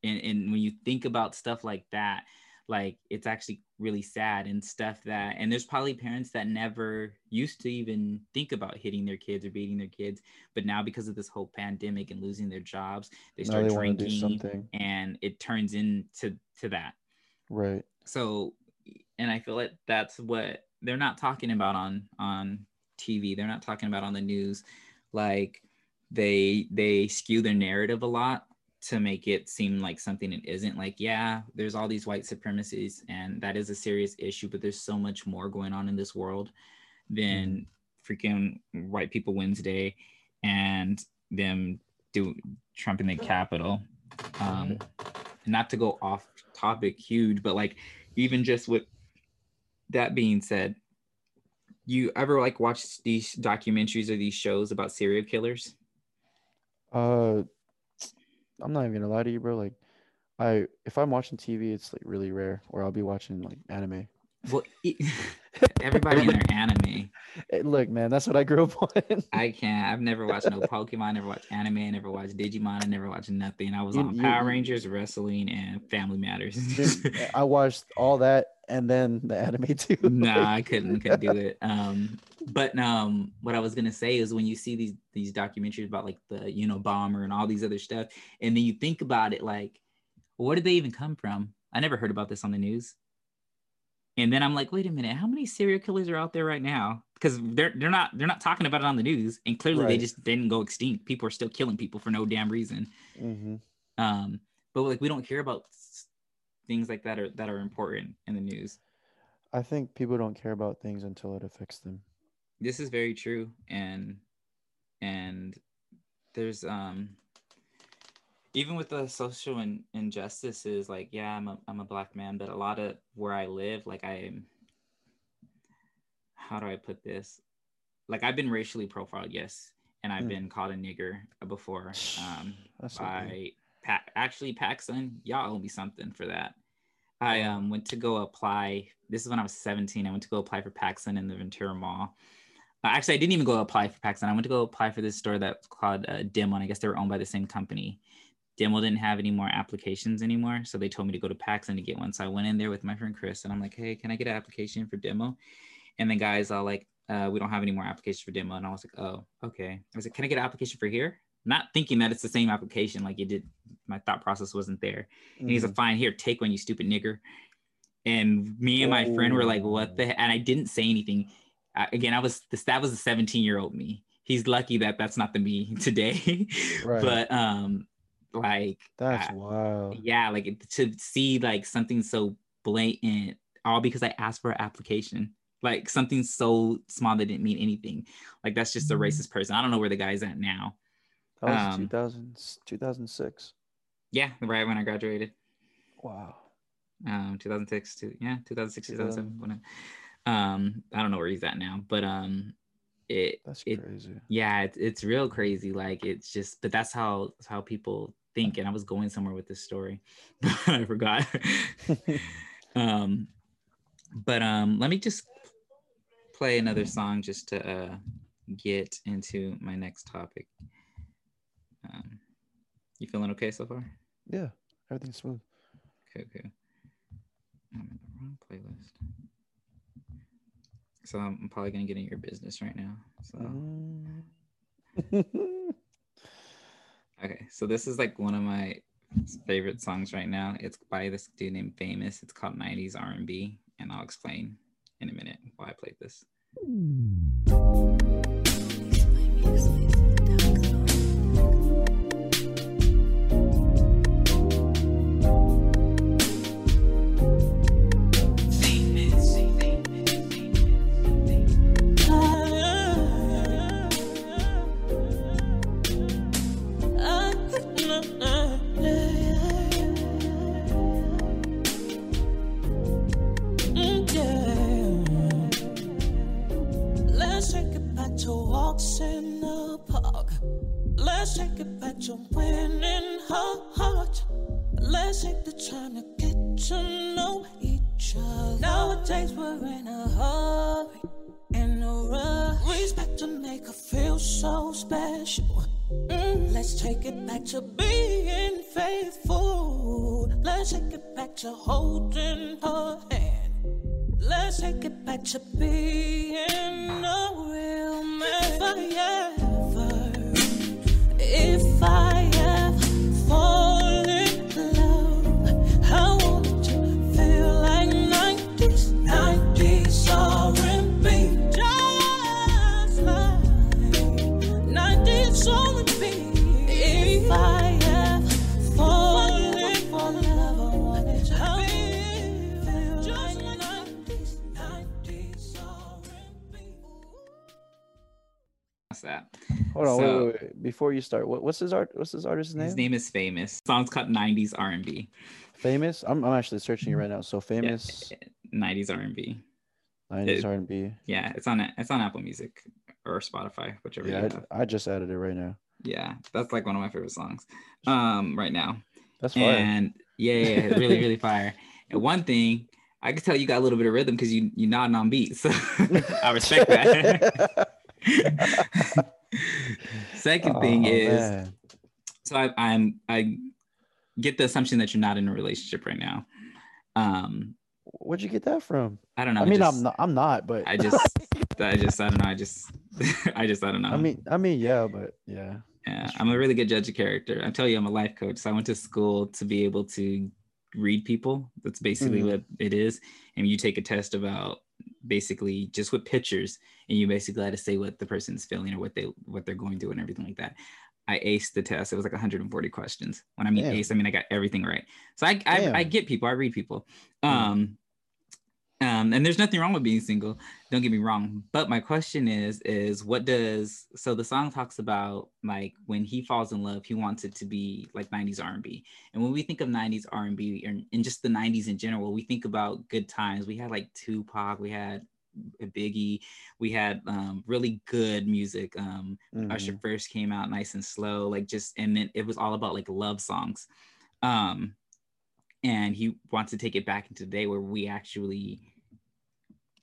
And, and when you think about stuff like that like it's actually really sad and stuff that and there's probably parents that never used to even think about hitting their kids or beating their kids but now because of this whole pandemic and losing their jobs they start they drinking and it turns into to that. Right. So and i feel like that's what they're not talking about on on tv they're not talking about on the news. Like they they skew their narrative a lot to make it seem like something it isn't like yeah there's all these white supremacies and that is a serious issue but there's so much more going on in this world than mm-hmm. freaking white people wednesday and them do trump in the capitol um not to go off topic huge but like even just with that being said you ever like watch these documentaries or these shows about serial killers? Uh, I'm not even gonna lie to you, bro. Like, I if I'm watching TV, it's like really rare, or I'll be watching like anime. Well, everybody in their anime. Hey, look, man, that's what I grew up on. I can't. I've never watched no Pokemon. Never watched anime. I never watched Digimon. I never watched nothing. I was you, on Power Rangers, wrestling, and Family Matters. I watched all that and then the anime too. nah, I couldn't couldn't do it. Um, but um, what I was gonna say is when you see these these documentaries about like the Unabomber and all these other stuff, and then you think about it like, where did they even come from? I never heard about this on the news. And then I'm like, wait a minute, how many serial killers are out there right now? Because they're they're not they're not talking about it on the news, and clearly right. they just didn't go extinct. People are still killing people for no damn reason. Mm-hmm. Um, but like we don't hear about things like that are that are important in the news. I think people don't care about things until it affects them. This is very true, and and there's um even with the social in, injustices, like yeah, I'm a I'm a black man, but a lot of where I live, like i'm how do I put this? Like I've been racially profiled, yes, and I've mm. been called a nigger before um, by pa- actually PacSun Y'all owe me something for that. I um went to go apply. This is when I was 17. I went to go apply for PacSun in the Ventura Mall. Uh, actually, I didn't even go apply for PacSun. I went to go apply for this store that's called uh, and I guess they were owned by the same company. Demo didn't have any more applications anymore, so they told me to go to PacSun to get one. So I went in there with my friend Chris, and I'm like, "Hey, can I get an application for Demo?" And the guys all like, uh, "We don't have any more applications for Demo," and I was like, "Oh, okay." I was like, "Can I get an application for here?" Not thinking that it's the same application, like it did. My thought process wasn't there. And he's like, mm-hmm. "Fine, here, take one, you stupid nigger." And me and my oh. friend were like, "What the?" And I didn't say anything. Uh, again, I was this. That was a 17 year old me. He's lucky that that's not the me today. right. But um, like that's uh, wild. Yeah, like to see like something so blatant, all because I asked for an application. Like something so small that didn't mean anything. Like that's just a mm-hmm. racist person. I don't know where the guy's at now. That was um, 2000, 2006. Yeah, right when I graduated. Wow. Um, 2006 to yeah, 2006, 2007. Um, I don't know where he's at now, but um, it that's it, crazy. Yeah, it's it's real crazy. Like it's just, but that's how how people think and i was going somewhere with this story but i forgot um but um let me just play another song just to uh get into my next topic um you feeling okay so far yeah everything's smooth okay okay i'm in the wrong playlist so i'm probably gonna get in your business right now so mm. Okay, so this is like one of my favorite songs right now. It's by this dude named Famous. It's called 90s R&B, and I'll explain in a minute why I played this. walks in the park. Let's take it back to winning heart. Let's take the time to get to know each other. Nowadays we're in a hurry, in a rush. We expect to make her feel so special. Mm, let's take it back to being faithful. Let's take it back to holding her hand. Let's take it back to being a real man forever. If I before you start, what, what's his art? What's his artist's name? His name is Famous. Song's called '90s R&B. Famous. I'm, I'm actually searching it right now. So famous. Yeah, '90s R&B. 90s R&B. Yeah, it's on it's on Apple Music or Spotify, whichever. Yeah, I, I, just added it right now. Yeah, that's like one of my favorite songs, um, right now. That's fire. And yeah, yeah, really, really fire. And one thing I can tell you got a little bit of rhythm because you you nodding on beat, so I respect that. Second thing oh, is, man. so I, I'm I get the assumption that you're not in a relationship right now. Um, Where'd you get that from? I don't know. I mean, just, I'm not. I'm not, but I just, I just, I don't know. I just, I just, I don't know. I mean, I mean, yeah, but yeah. Yeah, I'm a really good judge of character. I tell you, I'm a life coach, so I went to school to be able to read people. That's basically mm-hmm. what it is. And you take a test about basically just with pictures, and you basically had to say what the person's feeling or what they what they're going through and everything like that. I aced the test. It was like 140 questions. When I mean Damn. ace, I mean I got everything right. So I I, I, get people. I read people. Um, um, and there's nothing wrong with being single. Don't get me wrong. But my question is, is what does so the song talks about like when he falls in love, he wants it to be like 90s R&B. And when we think of 90s R&B and, and just the 90s in general, we think about good times. We had like Tupac, we had Biggie. We had um, really good music. Um, mm-hmm. Usher first came out nice and slow, like just, and then it was all about like love songs. Um, and he wants to take it back into today where we actually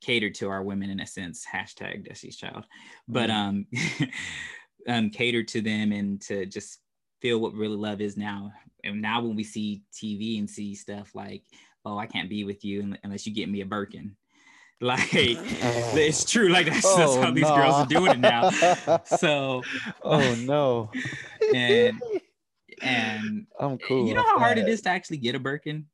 cater to our women in a sense. Hashtag Destiny's Child, but mm-hmm. um, um, cater to them and to just feel what really love is now. And now when we see TV and see stuff like, oh, I can't be with you unless you get me a Birkin like oh. it's true. Like that's, oh, that's how these girls are doing it now. So oh no. And and I'm cool. You know how hard it is to actually get a Birkin?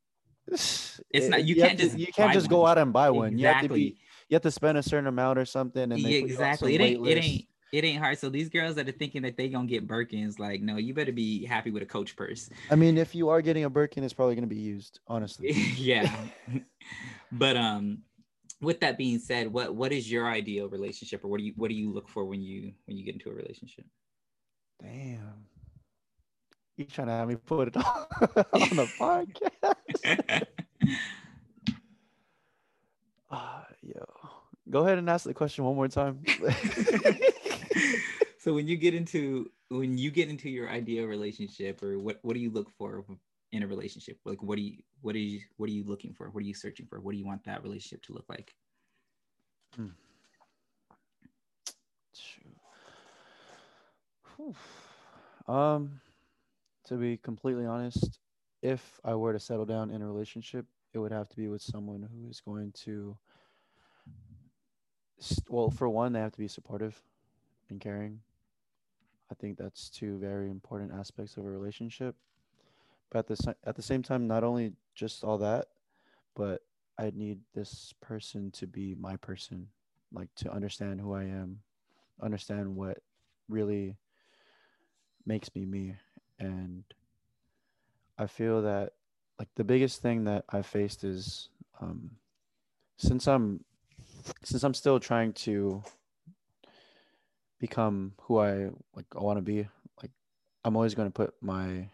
It's not you, you can't just you can't just one. go out and buy one. Exactly. You have to be you have to spend a certain amount or something. And yeah, exactly. It ain't it ain't it ain't hard. So these girls that are thinking that they gonna get Birkins, like, no, you better be happy with a Coach purse. I mean, if you are getting a Birkin, it's probably gonna be used, honestly. yeah. but um, with that being said, what what is your ideal relationship, or what do you what do you look for when you when you get into a relationship? Damn, you trying to have me put it on, on the podcast? uh, yo, go ahead and ask the question one more time. so when you get into when you get into your ideal relationship, or what what do you look for in a relationship? Like, what do you, what are you, what are you looking for? What are you searching for? What do you want that relationship to look like? Hmm. Um, to be completely honest, if I were to settle down in a relationship, it would have to be with someone who is going to, well, for one, they have to be supportive and caring. I think that's two very important aspects of a relationship but at the at the same time, not only just all that, but I need this person to be my person, like to understand who I am, understand what really makes me me, and I feel that like the biggest thing that I faced is um, since I'm since I'm still trying to become who I like I want to be like I'm always going to put my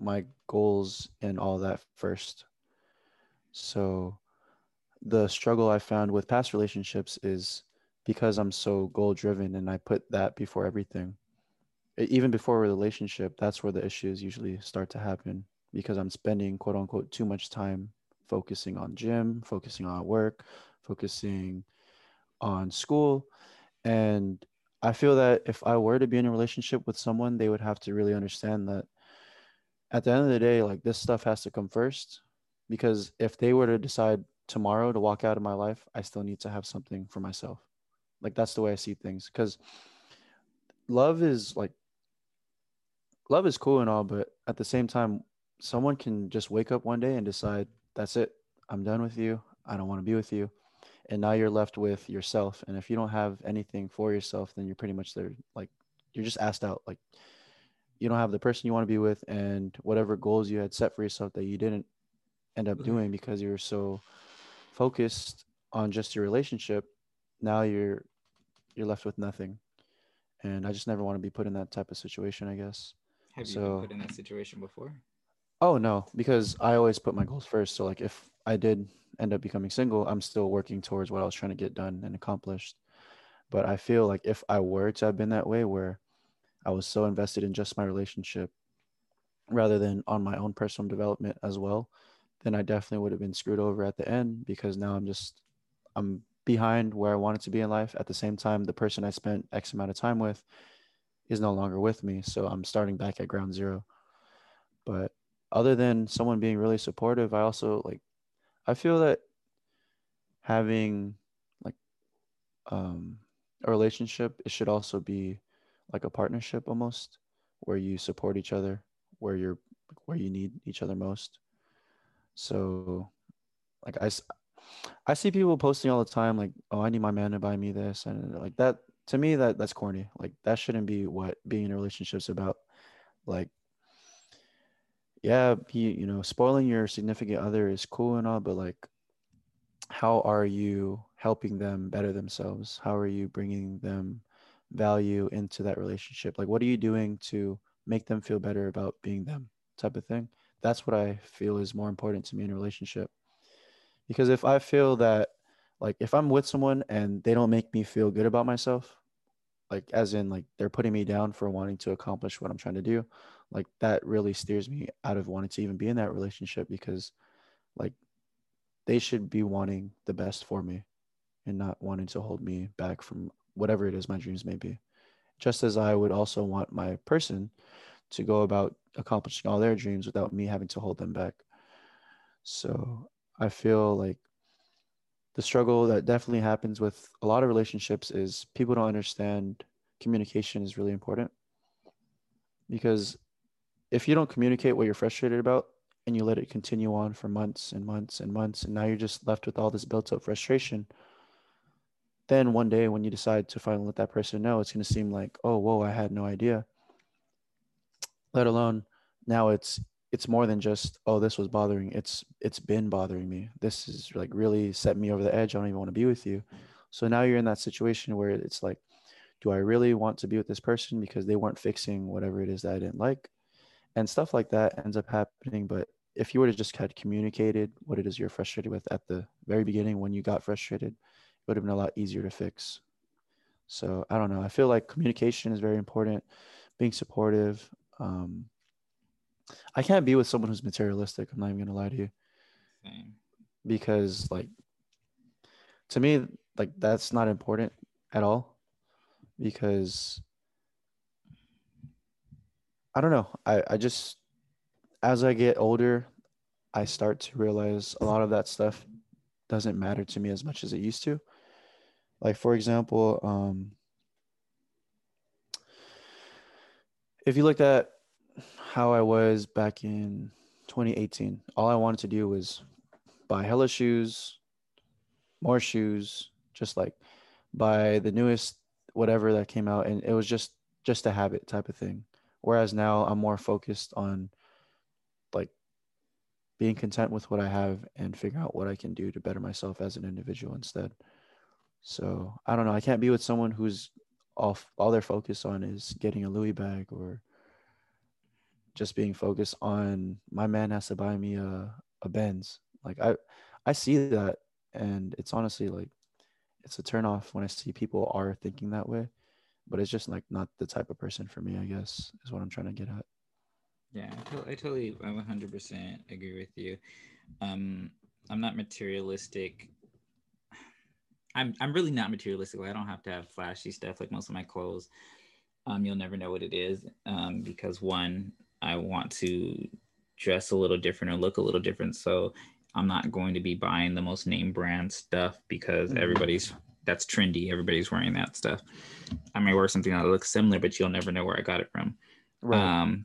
my goals and all that first. So the struggle I found with past relationships is because I'm so goal driven and I put that before everything. Even before a relationship, that's where the issues usually start to happen because I'm spending quote unquote too much time focusing on gym, focusing on work, focusing on school. And I feel that if I were to be in a relationship with someone, they would have to really understand that at the end of the day, like this stuff has to come first because if they were to decide tomorrow to walk out of my life, I still need to have something for myself. Like that's the way I see things because love is like love is cool and all, but at the same time, someone can just wake up one day and decide, that's it. I'm done with you. I don't want to be with you. And now you're left with yourself. And if you don't have anything for yourself, then you're pretty much there. Like you're just asked out. Like you don't have the person you want to be with and whatever goals you had set for yourself that you didn't end up mm-hmm. doing because you were so focused on just your relationship now you're you're left with nothing and i just never want to be put in that type of situation i guess have you so, been put in that situation before oh no because i always put my goals first so like if I did end up becoming single, I'm still working towards what I was trying to get done and accomplished. But I feel like if I were to have been that way, where I was so invested in just my relationship rather than on my own personal development as well, then I definitely would have been screwed over at the end because now I'm just I'm behind where I wanted to be in life. At the same time, the person I spent X amount of time with is no longer with me. So I'm starting back at ground zero. But other than someone being really supportive, I also like I feel that having like um a relationship, it should also be like a partnership almost where you support each other, where you're where you need each other most. So like I I see people posting all the time like, "Oh, I need my man to buy me this," and like that. To me, that that's corny. Like that shouldn't be what being in a relationship is about. Like, yeah, he, you know, spoiling your significant other is cool and all, but like, how are you helping them better themselves? How are you bringing them value into that relationship? Like, what are you doing to make them feel better about being them? Type of thing. That's what I feel is more important to me in a relationship because if i feel that like if i'm with someone and they don't make me feel good about myself like as in like they're putting me down for wanting to accomplish what i'm trying to do like that really steers me out of wanting to even be in that relationship because like they should be wanting the best for me and not wanting to hold me back from whatever it is my dreams may be. Just as i would also want my person to go about accomplishing all their dreams without me having to hold them back. So I feel like the struggle that definitely happens with a lot of relationships is people don't understand communication is really important. Because if you don't communicate what you're frustrated about and you let it continue on for months and months and months, and now you're just left with all this built up frustration, then one day when you decide to finally let that person know, it's going to seem like, oh, whoa, I had no idea. Let alone now it's it's more than just oh this was bothering it's it's been bothering me. This is like really set me over the edge. I don't even want to be with you. So now you're in that situation where it's like do i really want to be with this person because they weren't fixing whatever it is that i didn't like? And stuff like that ends up happening but if you were to just had communicated what it is you're frustrated with at the very beginning when you got frustrated it would have been a lot easier to fix. So i don't know. I feel like communication is very important. Being supportive um, I can't be with someone who's materialistic. I'm not even gonna lie to you. Same. Because like to me, like that's not important at all. Because I don't know. I, I just as I get older, I start to realize a lot of that stuff doesn't matter to me as much as it used to. Like for example, um if you looked at how I was back in 2018. All I wanted to do was buy hella shoes, more shoes, just like buy the newest whatever that came out and it was just just a habit type of thing. Whereas now I'm more focused on like being content with what I have and figuring out what I can do to better myself as an individual instead. So I don't know. I can't be with someone who's off all their focus on is getting a Louis bag or just being focused on my man has to buy me a, a Benz. Like I I see that and it's honestly like it's a turn off when I see people are thinking that way. But it's just like not the type of person for me, I guess, is what I'm trying to get at. Yeah, I, totally, I 100% agree with you. Um, I'm not materialistic. I'm I'm really not materialistic. I don't have to have flashy stuff like most of my clothes. Um, you'll never know what it is um, because one, I want to dress a little different or look a little different. So I'm not going to be buying the most name brand stuff because mm-hmm. everybody's that's trendy. Everybody's wearing that stuff. I may wear something that looks similar, but you'll never know where I got it from. Right. Um,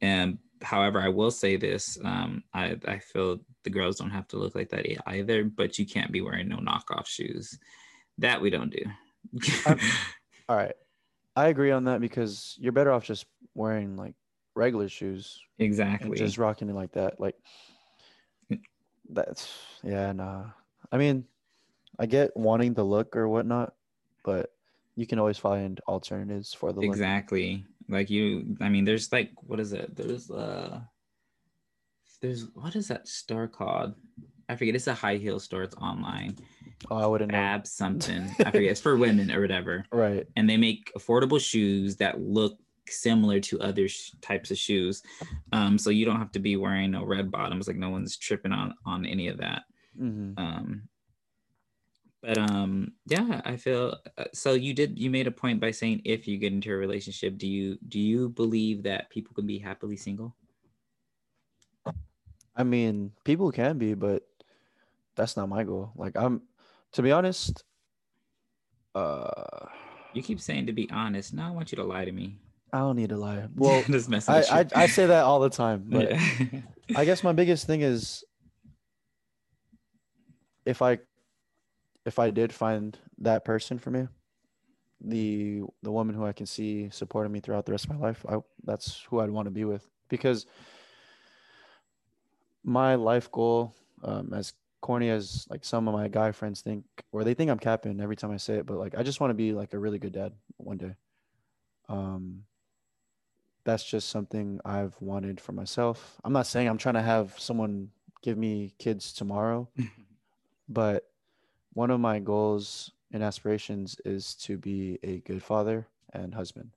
and however, I will say this: um, I I feel the girls don't have to look like that either, but you can't be wearing no knockoff shoes. That we don't do. all right, I agree on that because you're better off just wearing like regular shoes. Exactly. just rocking it like that. Like that's yeah, nah. I mean, I get wanting the look or whatnot, but you can always find alternatives for the look. Exactly. Like you I mean there's like what is it? There's uh there's what is that store called? I forget. It's a high heel store. It's online. Oh, I wouldn't Fab know. something. I forget. It's for women or whatever. Right. And they make affordable shoes that look similar to other sh- types of shoes. Um, so you don't have to be wearing no red bottoms. Like no one's tripping on on any of that. Mm-hmm. Um, but um, yeah, I feel uh, so. You did. You made a point by saying if you get into a relationship, do you do you believe that people can be happily single? I mean, people can be, but that's not my goal. Like I'm to be honest, uh you keep saying to be honest. Now I want you to lie to me. I don't need to lie. Well, I, I, I say that all the time, but yeah. I guess my biggest thing is if I if I did find that person for me, the the woman who I can see supporting me throughout the rest of my life, I that's who I'd want to be with because my life goal, um, as corny as like some of my guy friends think, or they think I'm capping every time I say it, but like I just want to be like a really good dad one day. Um, that's just something I've wanted for myself. I'm not saying I'm trying to have someone give me kids tomorrow, but one of my goals and aspirations is to be a good father and husband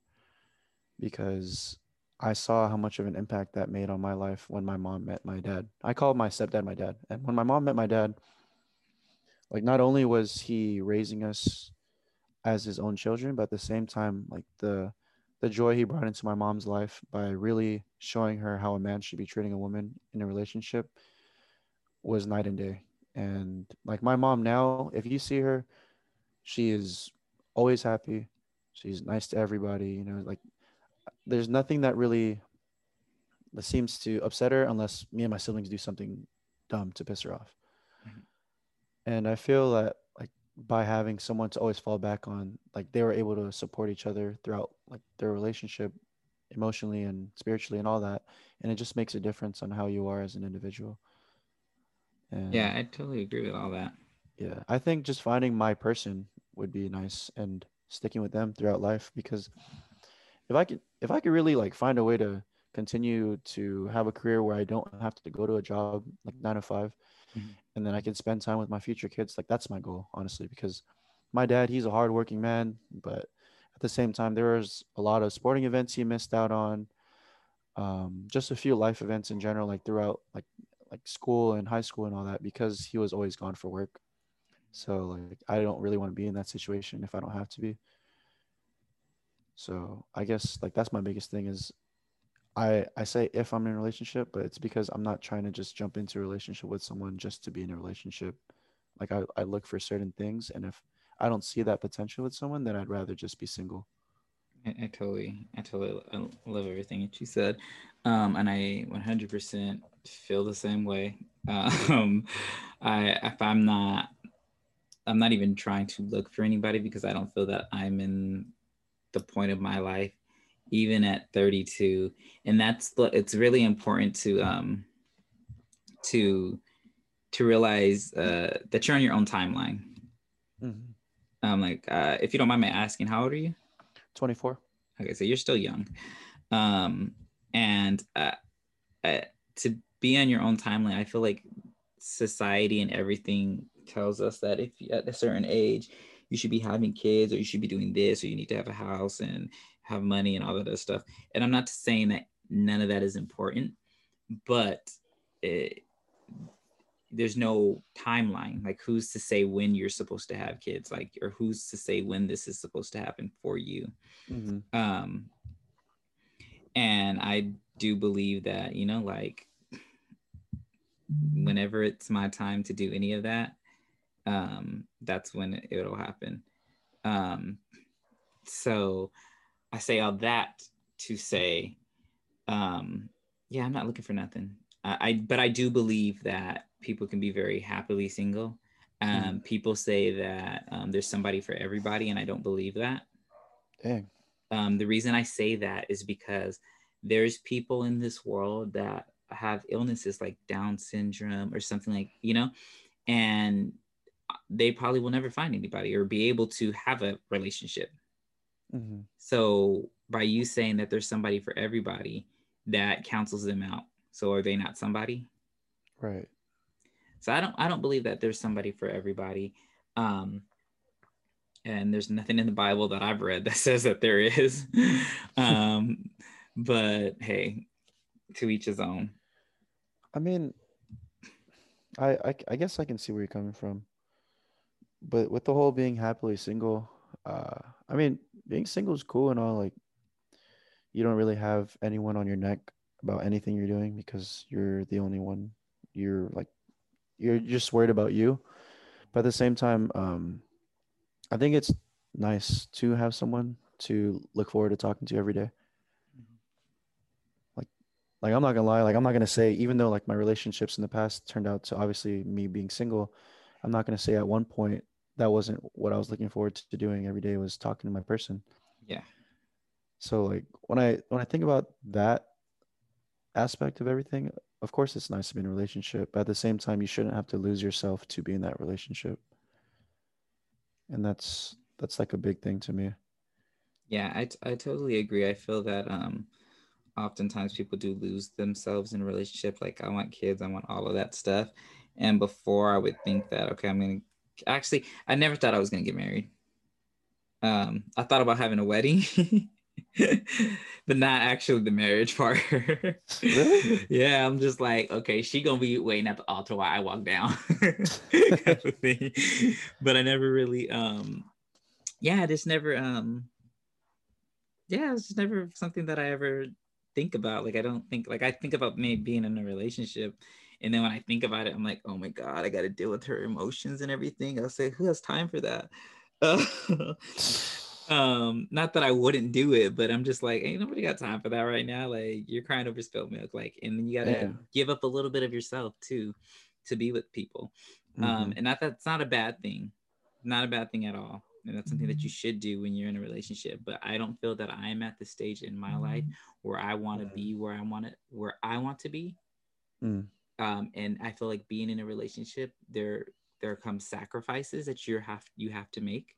because I saw how much of an impact that made on my life when my mom met my dad. I called my stepdad my dad. And when my mom met my dad, like not only was he raising us as his own children, but at the same time, like the the joy he brought into my mom's life by really showing her how a man should be treating a woman in a relationship was night and day. And like my mom now, if you see her, she is always happy. She's nice to everybody, you know, like there's nothing that really that seems to upset her unless me and my siblings do something dumb to piss her off. Mm-hmm. And I feel that by having someone to always fall back on, like they were able to support each other throughout like their relationship emotionally and spiritually and all that. And it just makes a difference on how you are as an individual. And yeah, I totally agree with all that. Yeah. I think just finding my person would be nice and sticking with them throughout life because if I could if I could really like find a way to continue to have a career where I don't have to go to a job like nine to 5 mm-hmm. and then I can spend time with my future kids, like that's my goal, honestly, because my dad, he's a hardworking man, but at the same time, there was a lot of sporting events he missed out on. Um, just a few life events in general, like throughout like like school and high school and all that, because he was always gone for work. So like I don't really want to be in that situation if I don't have to be. So I guess like that's my biggest thing is I I say if I'm in a relationship, but it's because I'm not trying to just jump into a relationship with someone just to be in a relationship. Like I, I look for certain things and if I don't see that potential with someone, then I'd rather just be single. I, I totally, I totally I love everything that you said, um, and I 100% feel the same way. Um, I if I'm not, I'm not even trying to look for anybody because I don't feel that I'm in the point of my life even at 32 and that's the it's really important to um to to realize uh that you're on your own timeline. Mm-hmm. um like uh if you don't mind me asking how old are you? 24 okay so you're still young. Um and uh, uh to be on your own timeline i feel like society and everything tells us that if at a certain age you should be having kids or you should be doing this or you need to have a house and have money and all that other stuff. And I'm not saying that none of that is important, but it, there's no timeline. Like who's to say when you're supposed to have kids? Like or who's to say when this is supposed to happen for you? Mm-hmm. Um, and I do believe that you know like whenever it's my time to do any of that um, that's when it'll happen. Um, so I say all that to say, um, yeah, I'm not looking for nothing. I, I, but I do believe that people can be very happily single. Um, mm. People say that um, there's somebody for everybody, and I don't believe that. Dang. Um, the reason I say that is because there's people in this world that have illnesses like Down syndrome or something like you know, and they probably will never find anybody or be able to have a relationship. Mm-hmm. So by you saying that there's somebody for everybody, that cancels them out. So are they not somebody? Right. So I don't I don't believe that there's somebody for everybody. Um, and there's nothing in the Bible that I've read that says that there is. um, but hey, to each his own. I mean, I, I I guess I can see where you're coming from, but with the whole being happily single, uh, I mean, being single is cool and all. Like, you don't really have anyone on your neck about anything you're doing because you're the only one. You're like, you're just worried about you. But at the same time, um, I think it's nice to have someone to look forward to talking to every day. Like, like I'm not gonna lie, like I'm not gonna say, even though like my relationships in the past turned out to obviously me being single, I'm not gonna say at one point that wasn't what I was looking forward to doing every day was talking to my person. Yeah. So like when I when I think about that aspect of everything, of course it's nice to be in a relationship, but at the same time you shouldn't have to lose yourself to be in that relationship. And that's that's like a big thing to me. Yeah, I, I totally agree. I feel that um oftentimes people do lose themselves in a relationship like I want kids, I want all of that stuff. And before I would think that okay, I'm going to actually I never thought I was gonna get married. Um, I thought about having a wedding, but not actually the marriage part. really? Yeah, I'm just like, okay, she gonna be waiting at the altar while I walk down, type of thing. But I never really, um, yeah, just never, um, yeah, it's never something that I ever think about. Like I don't think, like I think about me being in a relationship and then when I think about it, I'm like, oh my God, I got to deal with her emotions and everything. I'll say, who has time for that? um, not that I wouldn't do it, but I'm just like, ain't nobody got time for that right now. Like you're crying over spilled milk. Like, and then you got to yeah. give up a little bit of yourself too, to be with people. Um, mm-hmm. Um, and that, that's not a bad thing, not a bad thing at all. And that's something that you should do when you're in a relationship. But I don't feel that I am at the stage in my life where I want to be where I want to, where I want to be. Mm um, and I feel like being in a relationship, there there comes sacrifices that you have you have to make,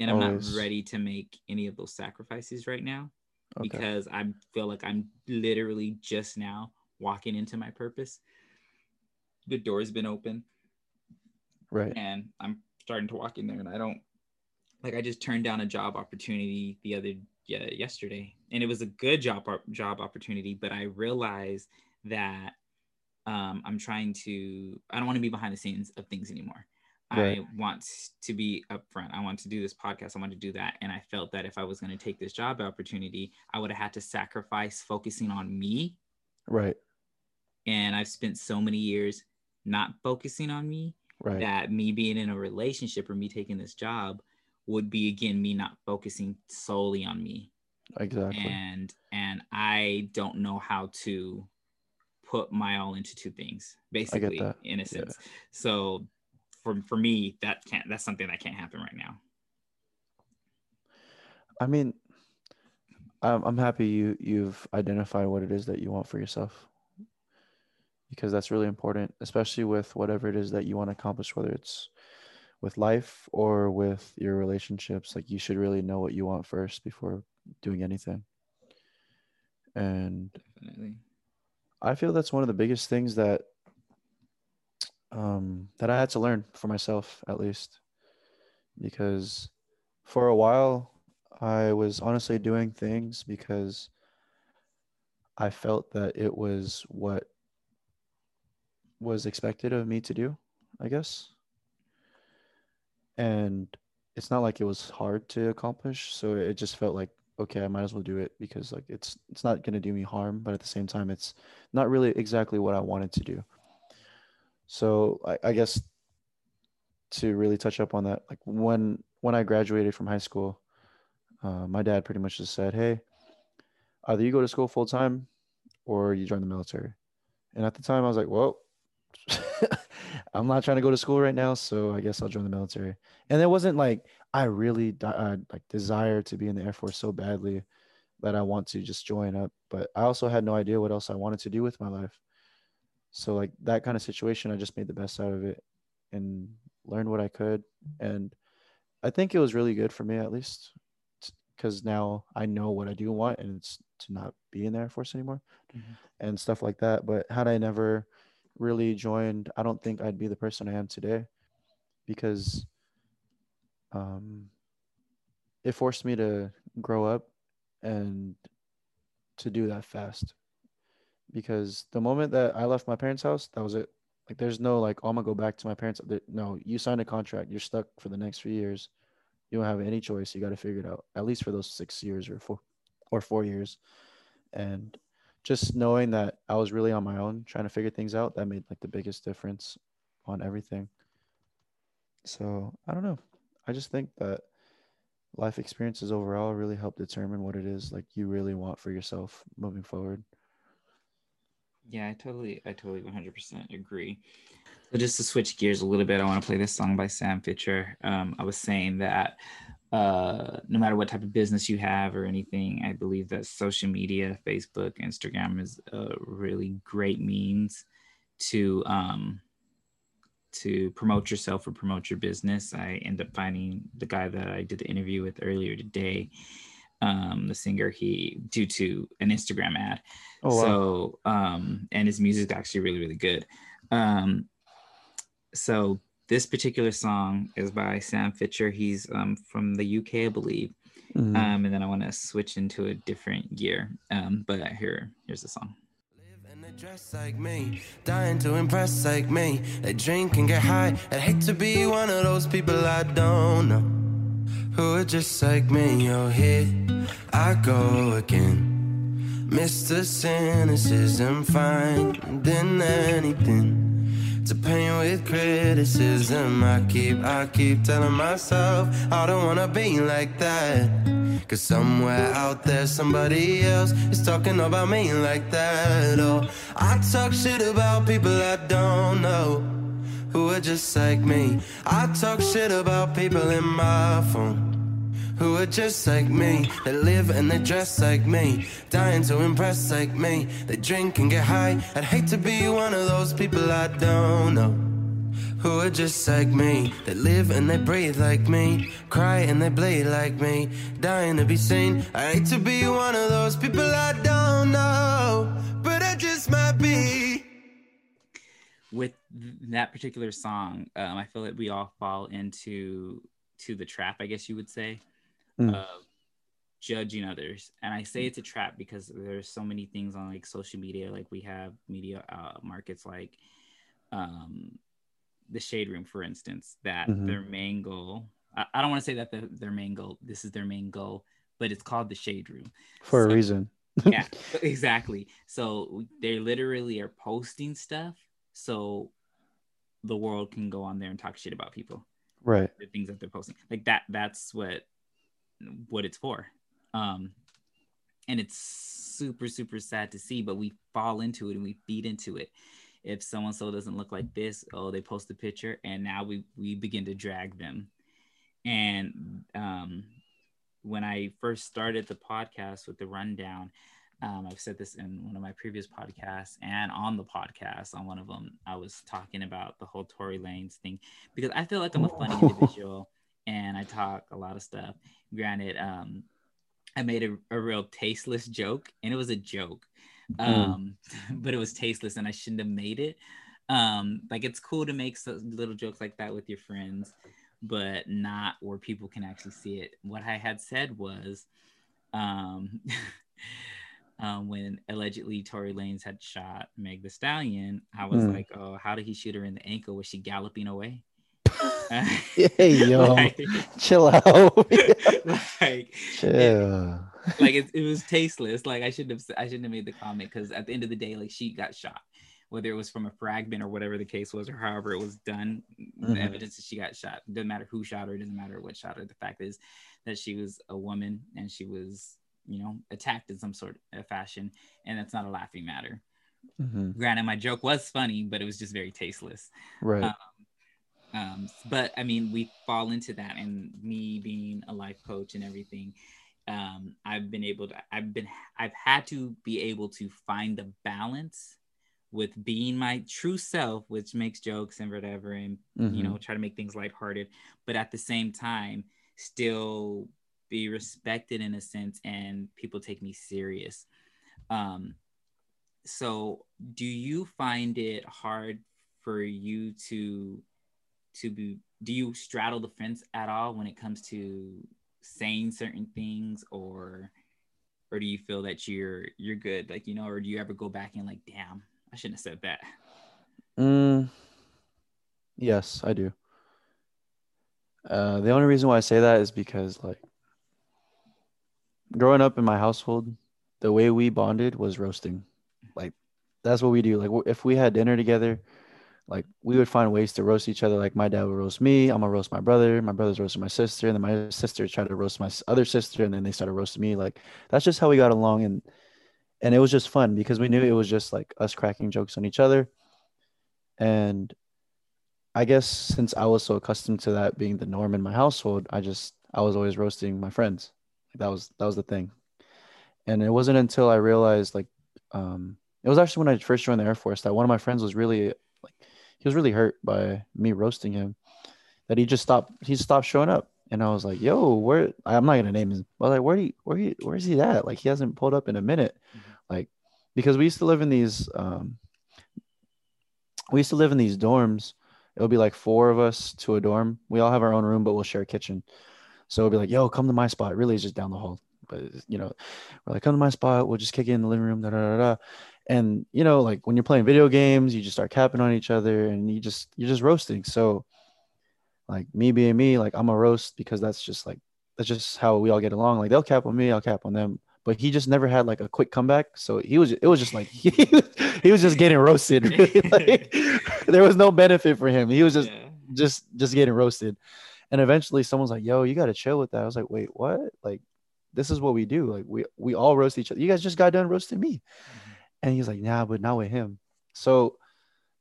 and I'm Always. not ready to make any of those sacrifices right now okay. because I feel like I'm literally just now walking into my purpose. The door's been open, right, and I'm starting to walk in there, and I don't like I just turned down a job opportunity the other yeah, yesterday, and it was a good job job opportunity, but I realized that um, I'm trying to, I don't want to be behind the scenes of things anymore. Right. I want to be upfront. I want to do this podcast. I want to do that. And I felt that if I was going to take this job opportunity, I would have had to sacrifice focusing on me. Right. And I've spent so many years not focusing on me right. that me being in a relationship or me taking this job would be again me not focusing solely on me. Exactly. And and I don't know how to put my all into two things, basically, in a sense. Yeah. So for for me, that can't that's something that can't happen right now. I mean, I'm I'm happy you you've identified what it is that you want for yourself. Because that's really important, especially with whatever it is that you want to accomplish, whether it's with life or with your relationships. Like you should really know what you want first before doing anything. And I feel that's one of the biggest things that um, that I had to learn for myself, at least, because for a while I was honestly doing things because I felt that it was what was expected of me to do, I guess. And it's not like it was hard to accomplish, so it just felt like okay, I might as well do it because like it's it's not to do me harm, but at the same time, it's not really exactly what I wanted to do. So I, I guess to really touch up on that, like when when I graduated from high school, uh, my dad pretty much just said, "Hey, either you go to school full time, or you join the military." And at the time, I was like, "Well." I'm not trying to go to school right now, so I guess I'll join the military. And it wasn't like I really uh, like desire to be in the Air Force so badly that I want to just join up, but I also had no idea what else I wanted to do with my life. So like that kind of situation, I just made the best out of it and learned what I could. And I think it was really good for me at least because now I know what I do want and it's to not be in the Air Force anymore mm-hmm. and stuff like that. But had I never really joined, I don't think I'd be the person I am today because um, it forced me to grow up and to do that fast. Because the moment that I left my parents' house, that was it. Like, there's no like, oh, I'm gonna go back to my parents. No, you signed a contract. You're stuck for the next few years. You don't have any choice. You got to figure it out. At least for those six years or four or four years. And just knowing that I was really on my own trying to figure things out, that made like the biggest difference on everything. So I don't know. I just think that life experiences overall really help determine what it is like you really want for yourself moving forward. Yeah, I totally, I totally 100% agree. So just to switch gears a little bit, I want to play this song by Sam Fischer. Um, I was saying that uh, no matter what type of business you have or anything, I believe that social media, Facebook, Instagram is a really great means to um, to promote yourself or promote your business. I end up finding the guy that I did the interview with earlier today, um, the singer, he due to an Instagram ad. Oh, wow. So, um, and his music is actually really, really good. Um, so this particular song is by Sam Fischer. He's um, from the UK, I believe. Mm-hmm. Um, and then I want to switch into a different gear. Um, but here, here's the song. Dress like me, dying to impress like me. They drink and get high. I'd hate to be one of those people I don't know who are just like me. Oh, here I go again. Mr. Cynicism, finding anything to pain with criticism. I keep, I keep telling myself I don't wanna be like that. Cause somewhere out there, somebody else is talking about me like that. Oh, I talk shit about people I don't know who are just like me. I talk shit about people in my phone who are just like me. They live and they dress like me, dying to impress like me. They drink and get high. I'd hate to be one of those people I don't know who are just like me. They live and they breathe like me, cry and they bleed like me, dying to be seen. I hate to be one of those people I don't know, but I just might be. With that particular song, um, I feel that we all fall into to the trap, I guess you would say, mm. of judging others. And I say it's a trap because there's so many things on like social media, like we have media uh, markets like um, the shade room for instance that mm-hmm. their main goal I, I don't want to say that the, their main goal this is their main goal but it's called the shade room for so, a reason yeah exactly so they literally are posting stuff so the world can go on there and talk shit about people right the things that they're posting like that that's what what it's for. Um and it's super super sad to see but we fall into it and we feed into it. If so and so doesn't look like this, oh, they post a picture, and now we we begin to drag them. And um, when I first started the podcast with the rundown, um, I've said this in one of my previous podcasts and on the podcast on one of them, I was talking about the whole Tory Lanez thing because I feel like I'm a funny individual and I talk a lot of stuff. Granted, um, I made a, a real tasteless joke and it was a joke Mm. um mm. but it was tasteless and i shouldn't have made it um like it's cool to make so, little jokes like that with your friends but not where people can actually see it what i had said was um um, when allegedly Tory Lanez had shot Meg the Stallion, I was mm. like, "Oh, how did he shoot her in the ankle? Was she galloping away?" hey yo, like, chill out. like, chill. It, like it, it was tasteless. Like I shouldn't have I shouldn't have made the comment because at the end of the day, like she got shot, whether it was from a fragment or whatever the case was, or however it was done. Mm-hmm. The evidence that she got shot doesn't matter who shot her, it doesn't matter what shot her. The fact is that she was a woman and she was, you know, attacked in some sort of fashion, and that's not a laughing matter. Mm-hmm. Granted, my joke was funny, but it was just very tasteless. Right. Um, um, but I mean, we fall into that, and me being a life coach and everything, um, I've been able to, I've been, I've had to be able to find the balance with being my true self, which makes jokes and whatever, and mm-hmm. you know, try to make things lighthearted, but at the same time, still be respected in a sense, and people take me serious. Um, so do you find it hard for you to to be do you straddle the fence at all when it comes to saying certain things? Or or do you feel that you're you're good? Like you know or do you ever go back and like damn i shouldn't have said that? Mm, yes i do. Uh, the only reason why i say that is because like growing up in my household the way we bonded was roasting. Like that's what we do. Like if we had dinner together like we would find ways to roast each other. Like my dad would roast me, I'm gonna roast my brother, my brother's roasting my sister, and then my sister tried to roast my other sister, and then they started roasting me. Like that's just how we got along, and and it was just fun because we knew it was just like us cracking jokes on each other. And I guess since I was so accustomed to that being the norm in my household, I just I was always roasting my friends. Like that was that was the thing. And it wasn't until I realized like um it was actually when I first joined the Air Force that one of my friends was really he was really hurt by me roasting him that he just stopped he stopped showing up. And i was like yo where i'm not gonna name him but like where do you where he where's he at? Like he hasn't pulled up in a minute. Mm-hmm. like because we used to live in these um we used to live in these dorms. It'll be like four of us to a dorm. We all have our own room but we'll share a kitchen. So it'll be like yo come to my spot. Really it's just down the hall. But you know we're like come to my spot. We'll just kick it in the living room da, da, da, da and you know like when you're playing video games you just start capping on each other and you just you're just roasting. So like me being me like i'm a roast because that's just like that's just how we all get along. Like they'll cap on me i'll cap on them. But he just never had like a quick comeback. So he was it was just like he, he was just getting roasted really. like, there was no benefit for him. He was just yeah. just just getting roasted. And eventually someone's like yo you got to chill with that. I was like wait what? Like this is what we do. Like we we all roast each other. You guys just got done roasting me. mm-hmm and he's like, nah, but not with him. So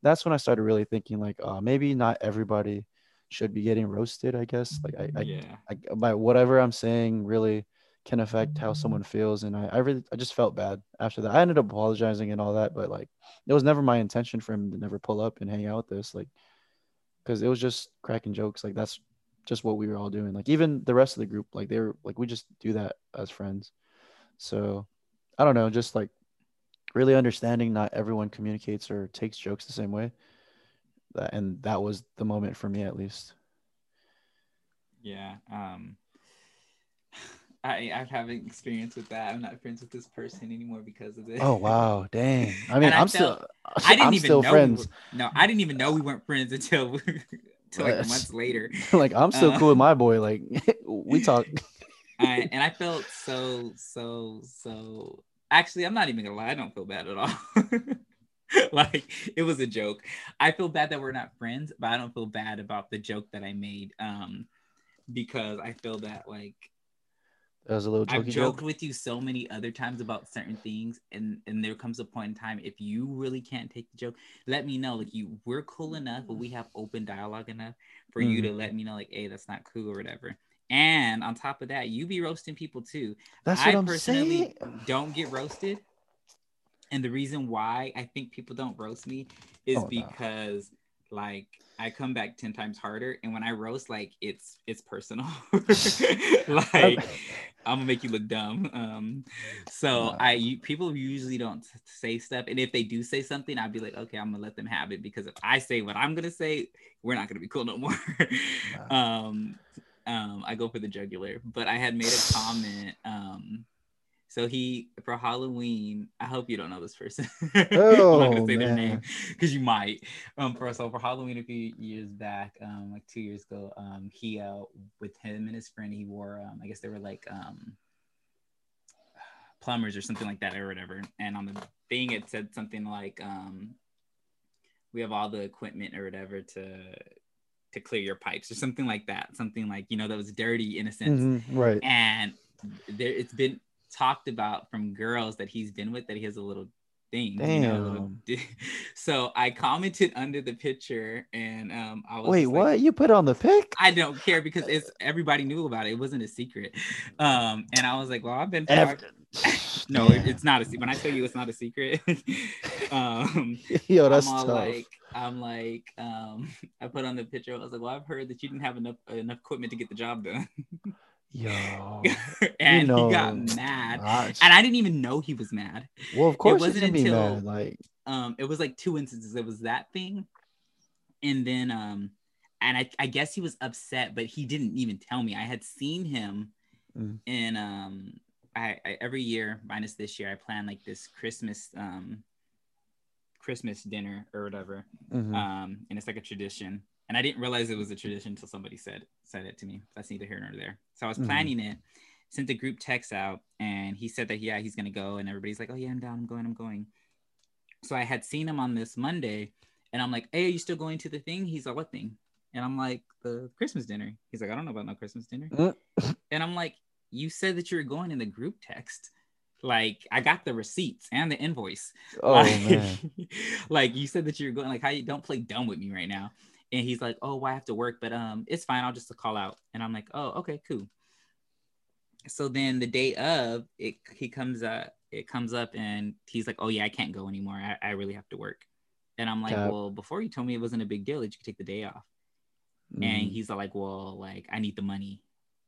that's when I started really thinking like, uh, maybe not everybody should be getting roasted. I guess like I, I, yeah. I, by whatever I'm saying really can affect how someone feels. And I, I really, I just felt bad after that. I ended up apologizing and all that, but like, it was never my intention for him to never pull up and hang out with us. Like, cause it was just cracking jokes. Like that's just what we were all doing. Like even the rest of the group, like they were like, we just do that as friends. So I don't know, just like really understanding not everyone communicates or takes jokes the same way. And that was the moment for me, at least. Yeah. Um, I, I have experience with that. I'm not friends with this person anymore because of this. Oh wow, dang! I mean, I'm still, I didn't I'm even still know friends. We were, no, I didn't even know we weren't friends until, until like months later. like I'm still uh, cool with my boy. Like we talk. I, and I felt so so so Actually, I'm not even gonna lie. I don't feel bad at all. like it was a joke. I feel bad that we're not friends, but I don't feel bad about the joke that I made. Um, because I feel that like that was a little I've joked joke. with you so many other times about certain things, and and there comes a point in time if you really can't take the joke, let me know. Like you, we're cool enough, but we have open dialogue enough for mm-hmm. you to let me know, like, hey, that's not cool or whatever. And on top of that, you be roasting people too. That's what I am personally saying. don't get roasted. And the reason why I think people don't roast me is oh, because no. like I come back 10 times harder and when I roast like it's it's personal. like I'm gonna make you look dumb. Um so no. I you, people usually don't say stuff and if they do say something I'd be like okay I'm gonna let them have it because if I say what I'm gonna say we're not gonna be cool no more. No. um um, I go for the jugular, but I had made a comment. Um, so he for Halloween. I hope you don't know this person. Oh, I'm not gonna say man. their name because you might. Um, for so for Halloween a few years back, um, like two years ago, um, he uh with him and his friend, he wore um, I guess they were like um plumbers or something like that or whatever. And on the thing, it said something like um, we have all the equipment or whatever to to clear your pipes or something like that something like you know that was dirty in a sense. Mm-hmm, right. And there it's been talked about from girls that he's been with that he has a little thing Damn. You know, so i commented under the picture and um i was wait what like, you put on the pic i don't care because it's everybody knew about it it wasn't a secret um and i was like well i've been no it's not a secret when i tell you it's not a secret um yo that's tough. like I'm like, um, I put on the picture. I was like, well, I've heard that you didn't have enough enough equipment to get the job done. Yo, and you know, he got mad, gosh. and I didn't even know he was mad. Well, of course, it wasn't until mad, like um, it was like two instances. It was that thing, and then um, and I, I guess he was upset, but he didn't even tell me. I had seen him mm. in um, I, I every year minus this year, I plan like this Christmas um, Christmas dinner or whatever, mm-hmm. um, and it's like a tradition and I didn't realize it was a tradition until somebody said said it to me. That's neither here nor there. So I was mm-hmm. planning it, sent the group text out, and he said that yeah he's gonna go, and everybody's like, oh yeah I'm down, I'm going, I'm going. So I had seen him on this Monday, and I'm like, hey, are you still going to the thing? He's like, what thing? And I'm like, the Christmas dinner. He's like, I don't know about no Christmas dinner. and I'm like, you said that you were going in the group text. Like I got the receipts and the invoice. Oh like, man. like you said that you were going. Like how you don't play dumb with me right now and he's like, "Oh, well, I have to work, but um, it's fine. I'll just call out." And I'm like, "Oh, okay, cool." So then the day of it, he comes up. It comes up, and he's like, "Oh yeah, I can't go anymore. I, I really have to work." And I'm like, "Well, before you told me it wasn't a big deal that you could take the day off." Mm. And he's like, "Well, like I need the money.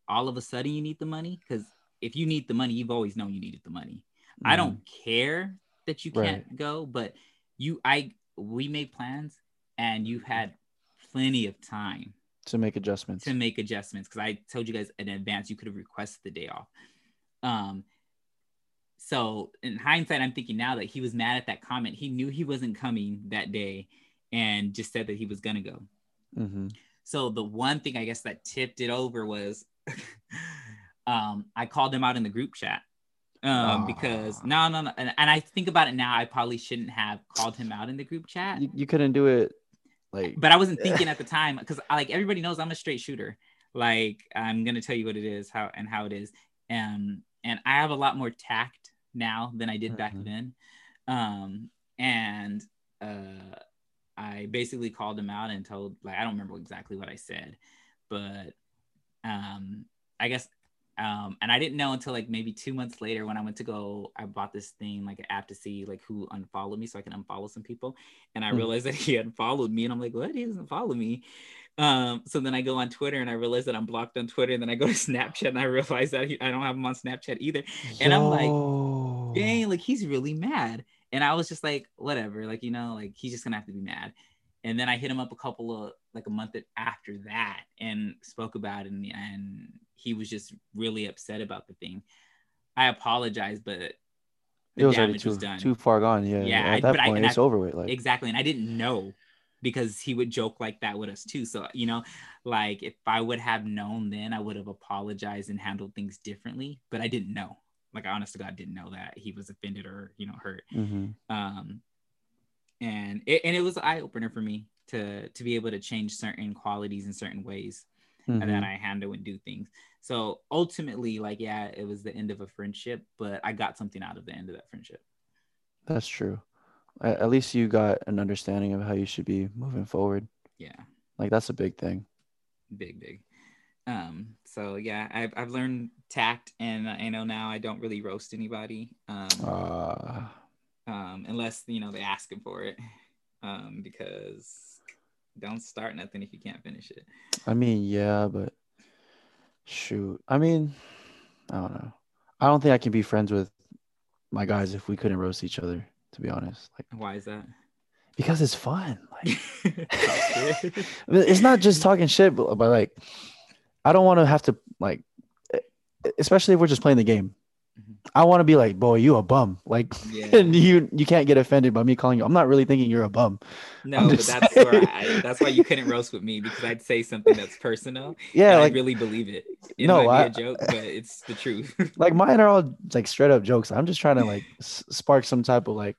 All of a sudden, you need the money because if you need the money, you've always known you needed the money. Mm. I don't care that you can't right. go, but you, I, we made plans, and you had plenty of time to make adjustments. To make adjustments because I told you guys in advance you could have requested the day off. Um, so in hindsight, I'm thinking now that he was mad at that comment. He knew he wasn't coming that day, and just said that he was gonna go. Mm-hmm. So the one thing I guess that tipped it over was, um, I called him out in the group chat. Um, oh. because no, no, no, and, and, I think about it now, I probably shouldn't have called him out in the group chat. You, you couldn't do it like, but I wasn't thinking at the time because like everybody knows I'm a straight shooter. Like I'm gonna tell you what it is, how and how it is, and and I have a lot more tact now than I did mm-hmm. back then. Um, and uh, I basically called him out and told like I don't remember exactly what I said, but um, I guess um, and I didn't know until like maybe two months later when I went to go, I bought this thing like an app to see like who unfollowed me so I can unfollow some people. And I mm realized that he had followed me, and I'm like, what? He doesn't follow me. Um, so then I go on Twitter and I realize that I'm blocked on Twitter. And then I go to Snapchat and I realize that he, I don't have him on Snapchat either. And Yo. I'm like, dang, like he's really mad. And I was just like, whatever, like, you know, like he's just gonna have to be mad. And then I hit him up a couple of like a month after that and spoke about it and, and he was just really upset about the thing. I apologize, but it was already too, was too far gone. Yeah. Yeah. At that point, I, it's I, over with. Like exactly. And I didn't know because he would joke like that with us too. So, you know, like if I would have known then I would have apologized and handled things differently, but I didn't know. Like I honest to God didn't know that he was offended or, you know, hurt. Mm-hmm. Um, and it, and it was an eye opener for me to, to be able to change certain qualities in certain ways mm-hmm. that I handle and do things. So ultimately, like, yeah, it was the end of a friendship, but I got something out of the end of that friendship. That's true. At least you got an understanding of how you should be moving forward. Yeah. Like that's a big thing. Big, big. Um, so yeah, I've I've learned tact and I know now I don't really roast anybody. Um, uh... um unless you know they ask him for it. Um, because don't start nothing if you can't finish it. I mean, yeah, but shoot. I mean, I don't know. I don't think I can be friends with my guys if we couldn't roast each other, to be honest. Like why is that? Because it's fun. Like it's not just talking shit, but, but like I don't want to have to like especially if we're just playing the game. I want to be like, boy, you a bum. Like, yeah. and you you can't get offended by me calling you. I'm not really thinking you're a bum. No, but that's where I, that's why you couldn't roast with me because I'd say something that's personal. Yeah, like, I really believe it. It no, might be I, a joke, but it's the truth. like mine are all like straight up jokes. I'm just trying to like s- spark some type of like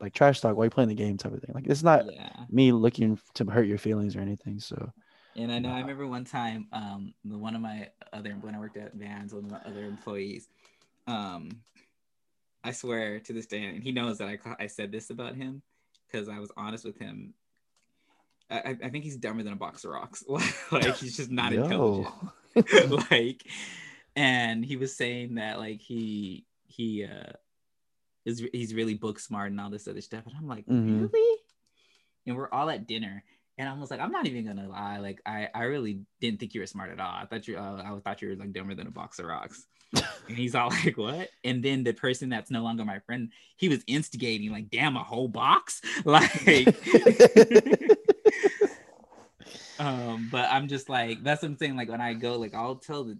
like trash talk while you're playing the game type of thing. Like it's not yeah. me looking to hurt your feelings or anything. So. And I know I remember one time, um, one of my other when I worked at Vans, one of my other employees um, I swear to this day, and he knows that I I said this about him because I was honest with him. I, I think he's dumber than a box of rocks. like he's just not intelligent. like, and he was saying that like he he uh is he's really book smart and all this other stuff, and I'm like, mm-hmm. really? And we're all at dinner, And I was like, I'm not even gonna lie. Like, I, I really didn't think you were smart at all. I thought you, uh, I thought you were like dumber than a box of rocks. and he's all like, "What?" And then the person that's no longer my friend, he was instigating, like, "Damn, a whole box!" Like, um, but I'm just like, that's what I'm saying. Like, when I go, like, I'll tell the,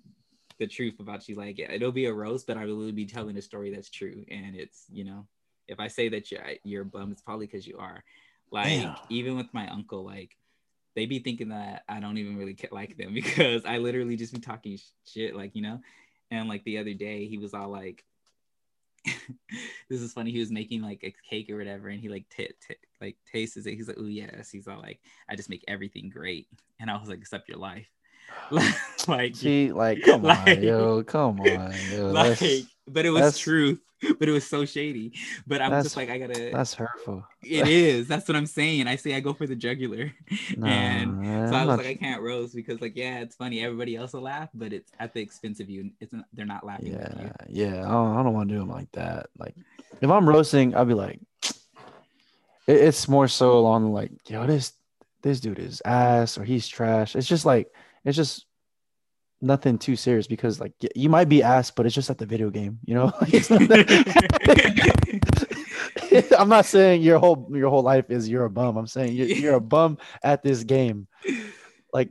the truth about you. Like, it'll be a roast, but I will be telling a story that's true. And it's, you know, if I say that you're you're a bum, it's probably because you are. Like Damn. even with my uncle, like they be thinking that I don't even really like them because I literally just be talking shit, like you know. And like the other day, he was all like, "This is funny." He was making like a cake or whatever, and he like t- t- like tastes it. He's like, "Oh yes." He's all like, "I just make everything great," and I was like, "Except your life." like she like come like, on, yo, come on, yo. Like, but it was truth. But it was so shady. But I'm just like, I gotta. That's hurtful. It is. That's what I'm saying. I say I go for the jugular, and man, so I was not... like, I can't roast because, like, yeah, it's funny. Everybody else will laugh, but it's at the expense of you. It's not, they're not laughing. Yeah, yeah. I don't, I don't want to do them like that. Like, if I'm roasting, I'll be like, it, it's more so along like, yo, this this dude is ass or he's trash. It's just like it's just nothing too serious because like you might be asked, but it's just at the video game, you know. I'm not saying your whole your whole life is you're a bum. I'm saying you're, you're a bum at this game, like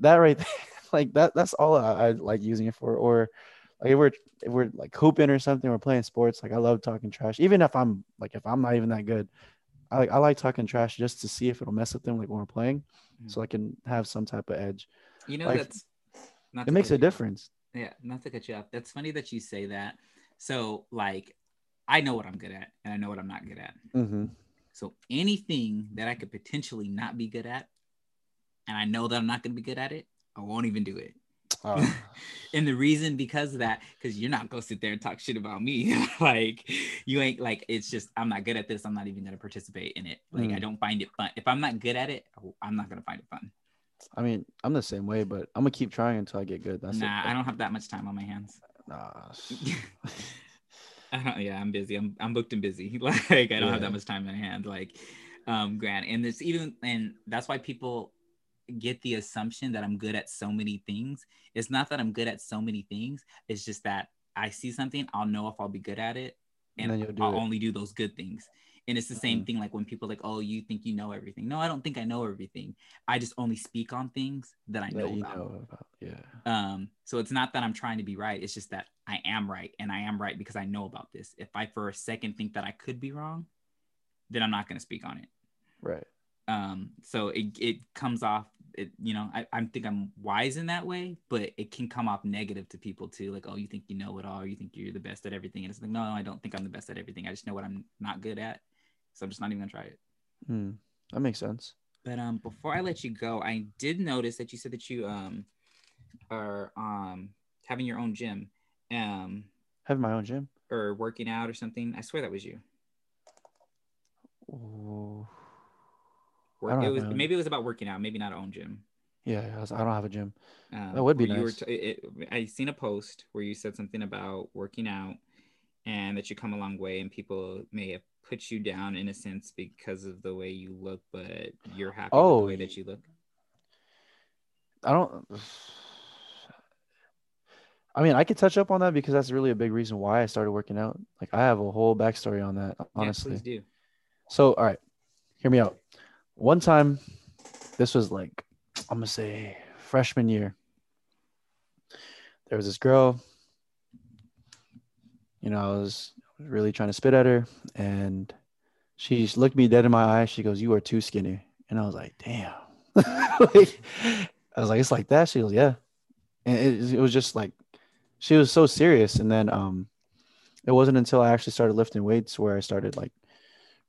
that right there. Like that. That's all I, I like using it for. Or like if we're if we're like hooping or something, we're playing sports. Like I love talking trash, even if I'm like if I'm not even that good. I like I like talking trash just to see if it'll mess with them like when we're playing, mm. so I can have some type of edge. You know, like, that's it makes a difference. Yeah, not to cut you off. That's funny that you say that. So, like, I know what I'm good at, and I know what I'm not good at. Mm-hmm. So, anything that I could potentially not be good at, and I know that I'm not going to be good at it, I won't even do it. Oh. and the reason because of that, because you're not gonna sit there and talk shit about me. like you ain't like it's just I'm not good at this. I'm not even gonna participate in it. Like mm. I don't find it fun. If I'm not good at it, I'm not gonna find it fun. I mean, I'm the same way, but I'm gonna keep trying until I get good. That's nah, it. I don't have that much time on my hands. Nah. I don't. Yeah, I'm busy. I'm I'm booked and busy. Like I don't yeah. have that much time in hand. Like, um, Grant, and it's even and that's why people get the assumption that I'm good at so many things. It's not that I'm good at so many things. It's just that I see something, I'll know if I'll be good at it, and, and I'll it. only do those good things. And it's the same mm-hmm. thing like when people like, oh, you think you know everything. No, I don't think I know everything. I just only speak on things that I know, that about. know about. Yeah. Um, so it's not that I'm trying to be right. It's just that I am right and I am right because I know about this. If I for a second think that I could be wrong, then I'm not gonna speak on it. Right. Um, so it it comes off it, you know, I, I think I'm wise in that way, but it can come off negative to people too. Like, oh, you think you know it all, you think you're the best at everything. And it's like, no, I don't think I'm the best at everything. I just know what I'm not good at. So I'm just not even gonna try it. Hmm. That makes sense. But um, before I let you go, I did notice that you said that you um are um having your own gym. Um, having my own gym or working out or something. I swear that was you. Work, it was maybe it was about working out, maybe not own gym. Yeah, I, was, I don't have a gym. Um, that would be nice. T- it, it, I seen a post where you said something about working out and that you come a long way, and people may have put you down in a sense because of the way you look, but you're happy oh, with the oh, way that you look. I don't. I mean, I could touch up on that because that's really a big reason why I started working out. Like, I have a whole backstory on that. Honestly, yeah, please do. So, all right, hear me out one time, this was like, I'm gonna say freshman year. There was this girl, you know, I was really trying to spit at her, and she looked me dead in my eye. She goes, "You are too skinny," and I was like, "Damn." like, I was like, "It's like that." She goes, "Yeah," and it, it was just like she was so serious. And then um, it wasn't until I actually started lifting weights where I started like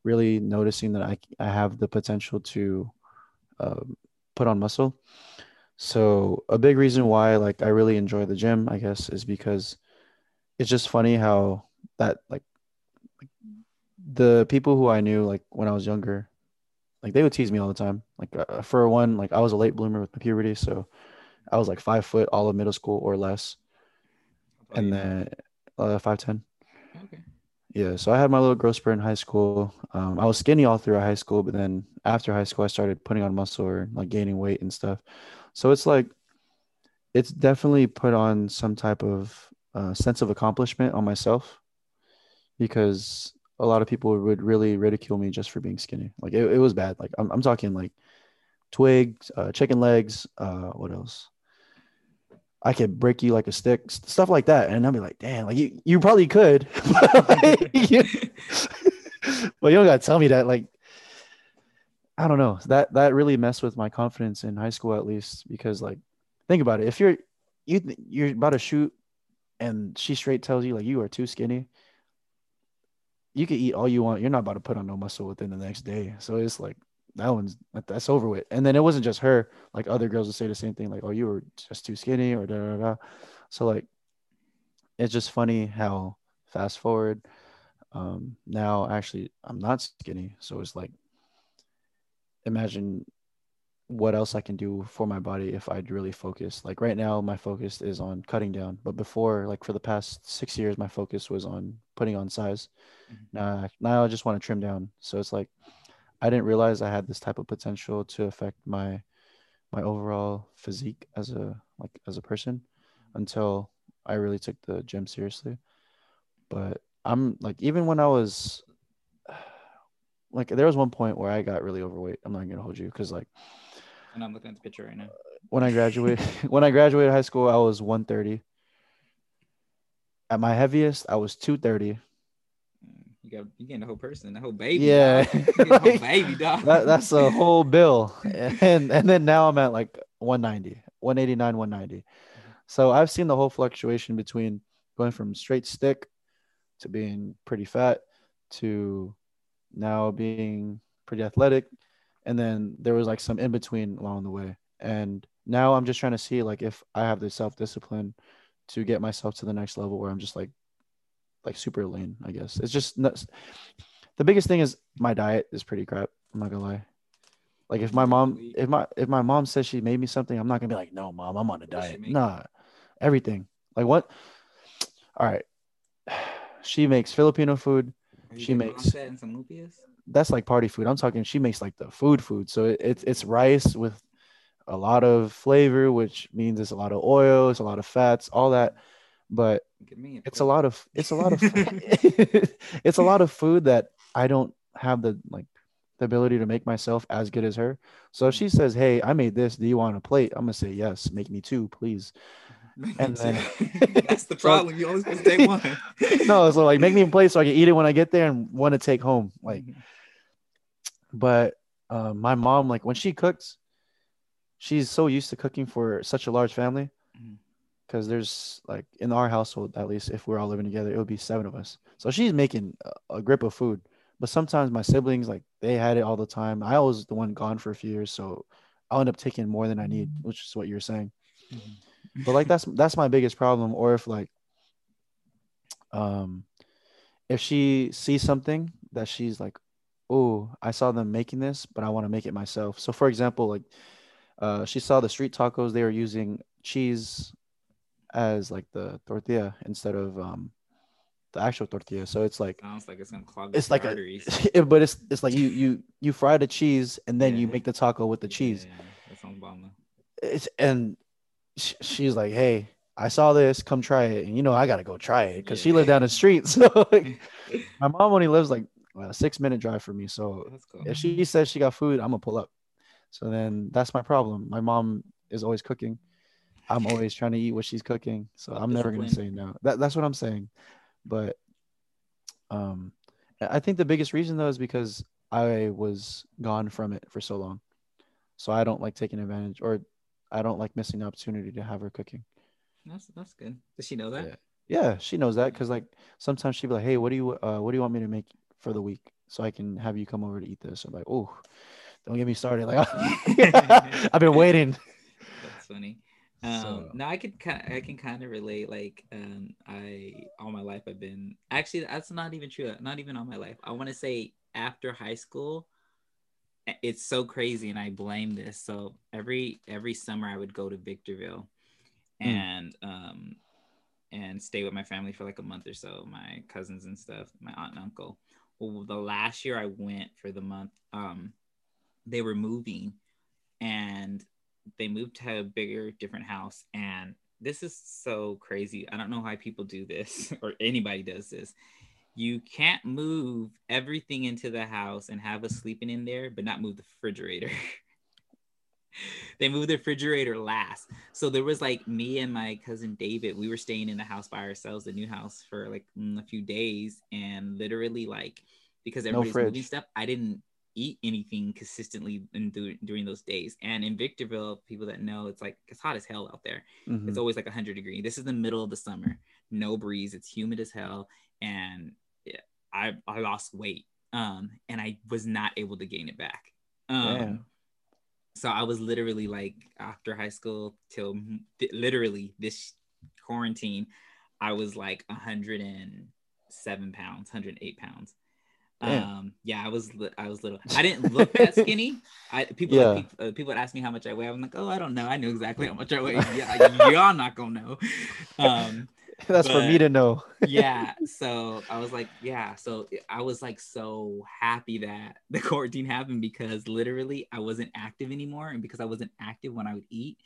really noticing that I, I have the potential to uh, put on muscle. So a big reason why like I really enjoy the gym, I guess, is because it's just funny how that like, like the people who I knew like when I was younger, like they would tease me all the time. Like uh, for one, like I was a late bloomer with my puberty, so I was like five foot all of middle school or less, and then uh, five ten. Okay. Yeah, so I had my little growth spurt in high school. Um, I was skinny all through high school, but then after high school, I started putting on muscle or like gaining weight and stuff. So it's like, it's definitely put on some type of uh, sense of accomplishment on myself because a lot of people would really ridicule me just for being skinny. Like it, it was bad. Like I'm, I'm talking like twigs, uh, chicken legs, uh, what else? I could break you like a stick, stuff like that. And I'd be like, damn, like you, you probably could, but, like, you, but you don't gotta tell me that. Like, I don't know. That that really messed with my confidence in high school, at least, because like, think about it. If you're you you're about to shoot, and she straight tells you like you are too skinny, you can eat all you want. You're not about to put on no muscle within the next day. So it's like that one's that's over with. And then it wasn't just her. Like other girls would say the same thing, like, "Oh, you were just too skinny," or da da da. So like, it's just funny how fast forward. Um, now actually, I'm not skinny, so it's like, imagine what else I can do for my body if I'd really focus. Like right now, my focus is on cutting down, but before, like for the past six years, my focus was on putting on size. Mm-hmm. Now, now I just want to trim down. So it's like I didn't realize I had this type of potential to affect my my overall physique as a like as a person until I really took the gym seriously. But I'm like even when I was like there was one point where I got really overweight. I'm not gonna hold you because like and I'm looking at the picture right now. When I graduated when I graduated high school, I was 130. At my heaviest, I was 230 you got you getting the whole person, the whole baby. Yeah, dog. whole baby dog. That, that's a whole bill, and and then now I'm at like 190, 189, 190. So I've seen the whole fluctuation between going from straight stick to being pretty fat to now being pretty athletic, and then there was like some in between along the way. And now I'm just trying to see like if I have the self discipline to get myself to the next level where I'm just like like super lean. I guess it's just nuts. The biggest thing is my diet is pretty crap. I'm not gonna lie. Like if my mom, if my if my mom says she made me something, I'm not gonna be like, no, mom, I'm on a diet. Nah, everything. Like what? All right. She makes Filipino food. She makes that's like party food. I'm talking. She makes like the food food. So it, it's it's rice with a lot of flavor, which means it's a lot of oil, it's a lot of fats, all that but it's a lot of it's a lot of it's a lot of food that I don't have the like the ability to make myself as good as her. So if she says, "Hey, I made this. Do you want a plate?" I'm gonna say yes. Make me two, please. And then that's the problem. So, you always take one. no, so like make me a plate so I can eat it when I get there and want to take home. Like, mm-hmm. but uh, my mom, like when she cooks, she's so used to cooking for such a large family because there's like in our household at least if we're all living together it would be seven of us so she's making a, a, grip of food but sometimes my siblings like they had it all the time i was the one gone for a few years so i'll end up taking more than i need which is what you're saying mm-hmm. But like that's that's my biggest problem or if like um if she sees something that she's like oh i saw them making this but i want to make it myself so for example like uh, she saw the street tacos they were using cheese as like the tortilla instead of um the actual tortilla. So it's like sounds like it's gonna clog. It's like arteries. A, but it's it's like you you you fry the cheese and then yeah. you make the taco with the cheese. Yeah, that sounds bomb. It's and sh- she's like, hey, I saw this, come try it. And you know, I gotta go try it because yeah. she lived down the street. So like, my mom only lives like a six minute drive from me. So cool. if she says she got food, I'm gonna pull up. So then that's my problem. My mom is always cooking. I'm always trying to eat what she's cooking, so I'm never gonna say no. That, that's what I'm saying. But um, I think the biggest reason though is because I was gone from it for so long, so I don't like taking advantage, or I don't like missing the opportunity to have her cooking. That's that's good. Does she know that? Yeah, yeah she knows that because like sometimes she'd be like, "Hey, what do you uh, what do you want me to make for the week so I can have you come over to eat this?" I'm like, "Oh, don't get me started." Like I've been waiting. That's funny. Um, so. now I can I can kind of relate. Like, um, I all my life I've been actually that's not even true. Not even all my life. I want to say after high school, it's so crazy, and I blame this. So every every summer I would go to Victorville, mm. and um, and stay with my family for like a month or so, my cousins and stuff, my aunt and uncle. Well, the last year I went for the month, um, they were moving and they moved to a bigger, different house. And this is so crazy. I don't know why people do this or anybody does this. You can't move everything into the house and have us sleeping in there, but not move the refrigerator. they moved the refrigerator last. So there was like me and my cousin David, we were staying in the house by ourselves, the new house for like mm, a few days. And literally, like, because everybody's no moving stuff, I didn't eat anything consistently in, during those days. And in Victorville, people that know, it's like it's hot as hell out there. Mm-hmm. It's always like 100 degree. This is the middle of the summer, no breeze. It's humid as hell, and I I lost weight, um, and I was not able to gain it back. Um, so I was literally like after high school till th- literally this quarantine, I was like 107 pounds, 108 pounds. Um, yeah, I was I was little. I didn't look that skinny. I people yeah. like, uh, people would ask me how much I weigh. I'm like, oh, I don't know. I knew exactly how much I weigh. Yeah, y'all not gonna know. Um, That's but, for me to know. yeah. So I was like, yeah. So I was like so happy that the quarantine happened because literally I wasn't active anymore, and because I wasn't active when I would eat,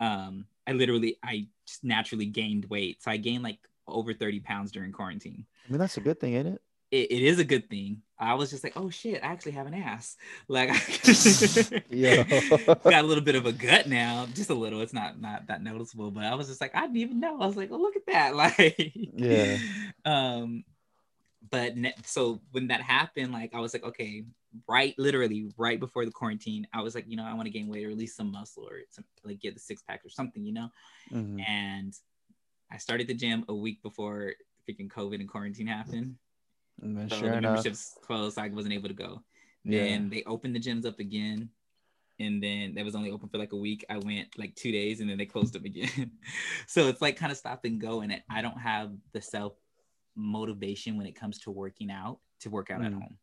um, I literally I just naturally gained weight. So I gained like over 30 pounds during quarantine. I mean, that's a good thing, ain't it? It, it is a good thing. I was just like, oh shit, I actually have an ass. Like, yeah, got a little bit of a gut now, just a little. It's not not that noticeable, but I was just like, I didn't even know. I was like, oh look at that, like, yeah. Um, but ne- so when that happened, like, I was like, okay, right, literally right before the quarantine, I was like, you know, I want to gain weight or at least some muscle or some, like get the six pack or something, you know, mm-hmm. and I started the gym a week before freaking COVID and quarantine happened and so sure the memberships closed. So I wasn't able to go. Yeah. Then they opened the gyms up again. And then that was only open for like a week. I went like two days and then they closed them again. so it's like kind of stop and go. And I don't have the self motivation when it comes to working out to work out mm. at home.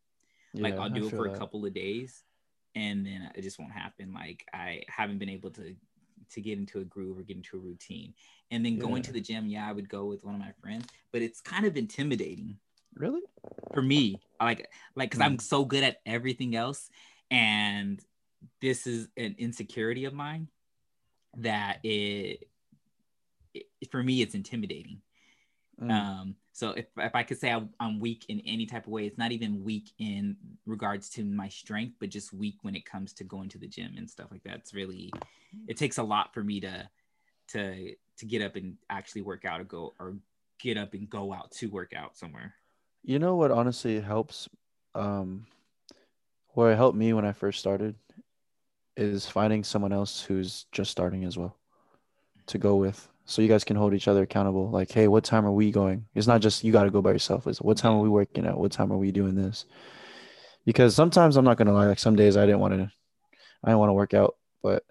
Yeah, like I'll do I it for that. a couple of days and then it just won't happen. Like I haven't been able to to get into a groove or get into a routine. And then yeah. going to the gym, yeah, I would go with one of my friends, but it's kind of intimidating Really? For me, like like because mm. I'm so good at everything else, and this is an insecurity of mine that it, it for me it's intimidating. Mm. Um, so if, if I could say I, I'm weak in any type of way, it's not even weak in regards to my strength, but just weak when it comes to going to the gym and stuff like that. It's really, it takes a lot for me to, to, to get up and actually work out or go or get up and go out to work out somewhere. You know what honestly helps um where it helped me when I first started is finding someone else who's just starting as well to go with. So you guys can hold each other accountable. Like, hey, what time are we going? It's not just you gotta go by yourself. It's what time are we working at? What time are we doing this? Because sometimes I'm not gonna lie, like some days I didn't want to I didn't want to work out, but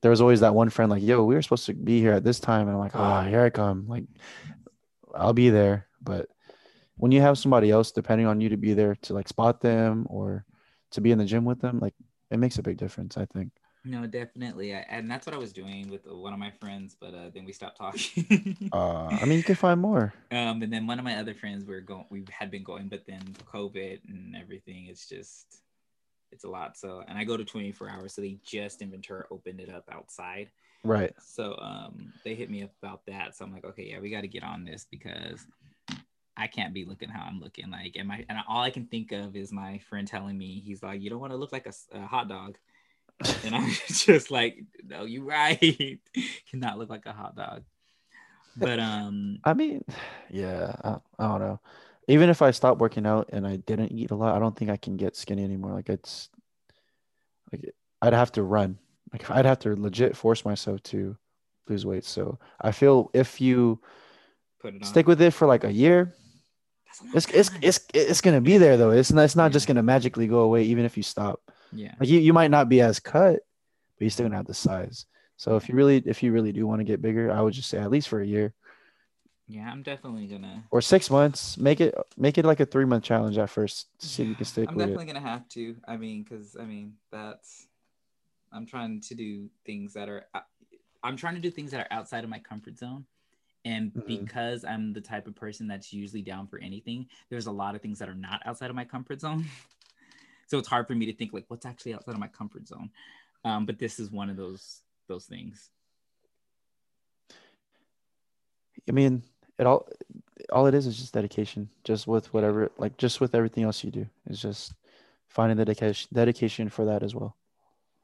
there was always that one friend like, yo, we were supposed to be here at this time. And I'm like, oh, here I come. Like, I'll be there. But when you have somebody else depending on you to be there to like spot them or to be in the gym with them, like it makes a big difference, I think. No, definitely, I, and that's what I was doing with one of my friends, but uh, then we stopped talking. uh, I mean, you can find more. Um, and then one of my other friends were going. We had been going, but then COVID and everything. It's just, it's a lot. So, and I go to 24 hours, so they just in Ventura opened it up outside. Right. So, um, they hit me up about that. So I'm like, okay, yeah, we got to get on this because I can't be looking how I'm looking. Like, and my and all I can think of is my friend telling me he's like, you don't want to look like a, a hot dog, and I'm just like, no, you're right, cannot look like a hot dog. But um, I mean, yeah, I, I don't know. Even if I stopped working out and I didn't eat a lot, I don't think I can get skinny anymore. Like it's like I'd have to run. Like I'd have to legit force myself to lose weight. So I feel if you stick with it for like a year, it's, it's it's it's gonna be there though. It's not it's not yeah. just gonna magically go away even if you stop. Yeah. Like you, you might not be as cut, but you're still gonna have the size. So if you really if you really do want to get bigger, I would just say at least for a year. Yeah, I'm definitely gonna or six months. Make it make it like a three month challenge at first to see if you can stick I'm definitely gonna have to. I mean, because I mean that's I'm trying to do things that are uh, I'm trying to do things that are outside of my comfort zone And mm-hmm. because I'm the type of person that's usually down for anything, there's a lot of things that are not outside of my comfort zone. so it's hard for me to think like what's actually outside of my comfort zone. Um, but this is one of those those things. I mean, it all all it is is just dedication. Just with whatever, like just with everything else you do, is just finding the dedication dedication for that as well.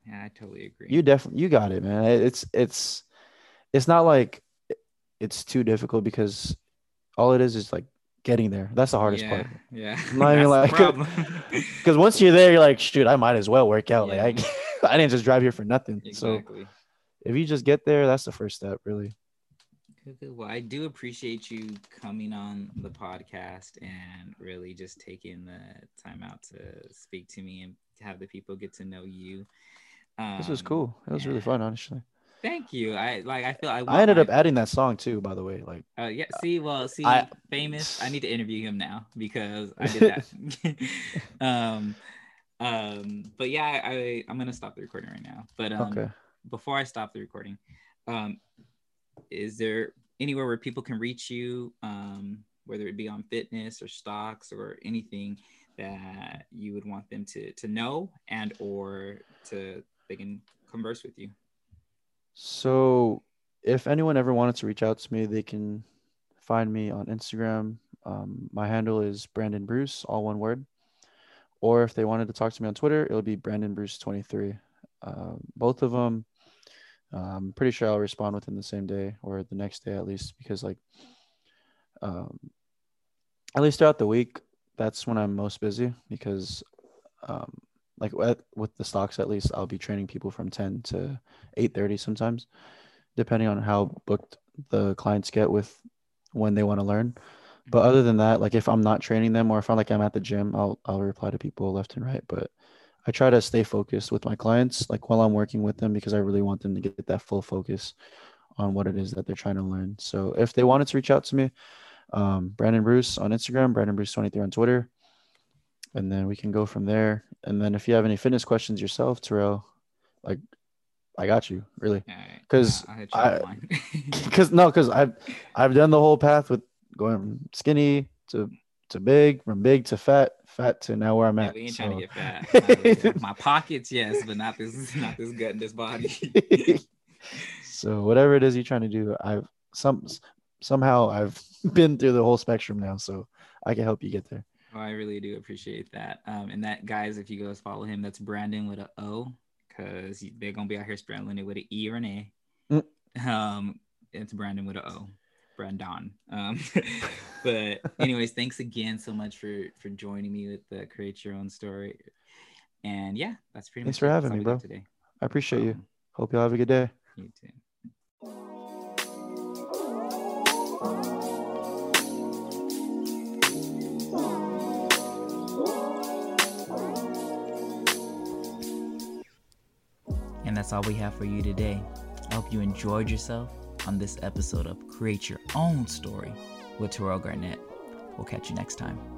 Yeah, I totally agree. You definitely you got it, man. It's it's it's not like it's too difficult because all it is is like getting there. That's the hardest yeah, part. Yeah. I'm not even like because once you're there, you're like, shoot, I might as well work out. Yeah. Like I, I didn't just drive here for nothing. Exactly. So if you just get there, that's the first step, really. Well, I do appreciate you coming on the podcast and really just taking the time out to speak to me and have the people get to know you. Um, this was cool. It was really fun, honestly. Thank you. I like. I feel. I, I ended my... up adding that song too. By the way, like. Uh, yeah. See, well, see, I... famous. I need to interview him now because I did that. um, um, but yeah, I, I I'm gonna stop the recording right now. But um, okay. before I stop the recording, um, is there anywhere where people can reach you, um, whether it be on fitness or stocks or anything that you would want them to to know and or to they can converse with you? So, if anyone ever wanted to reach out to me, they can find me on Instagram. Um, my handle is Brandon Bruce, all one word. Or if they wanted to talk to me on Twitter, it'll be Brandon Bruce 23. Uh, both of them I'm pretty sure I'll respond within the same day or the next day at least because like um, at least throughout the week that's when I'm most busy because um, like with the stocks at least I'll be training people from 10 to 8:30 sometimes depending on how booked the clients get with when they want to learn but other than that like if I'm not training them or if I'm like I'm at the gym I'll I'll reply to people left and right but I try to stay focused with my clients, like while I'm working with them, because I really want them to get that full focus on what it is that they're trying to learn. So if they wanted to reach out to me, um, Brandon Bruce on Instagram, Brandon Bruce 23 on Twitter, and then we can go from there. And then if you have any fitness questions yourself, Terrell, like I got you really, because I, because no, because I've I've done the whole path with going from skinny to to big, from big to fat, fat to now where I'm at. we ain't so. trying to get fat. my pockets, yes, but not this, not this gut and this body. so whatever it is you're trying to do, I've some somehow I've been through the whole spectrum now, so I can help you get there. Oh, I really do appreciate that. Um, and that guys, if you guys follow him, that's Brandon with an O, because they're gonna be out here spelling it with an E or an A. Mm. Um, it's Brandon with an O. Brandon. Um, but anyways, thanks again so much for for joining me with the create your own story. And yeah, that's pretty thanks much. Thanks for having me, bro. Today. I appreciate um, you. Hope you all have a good day. You too. That's all we have for you today. I hope you enjoyed yourself on this episode of Create Your Own Story with Terrell Garnett. We'll catch you next time.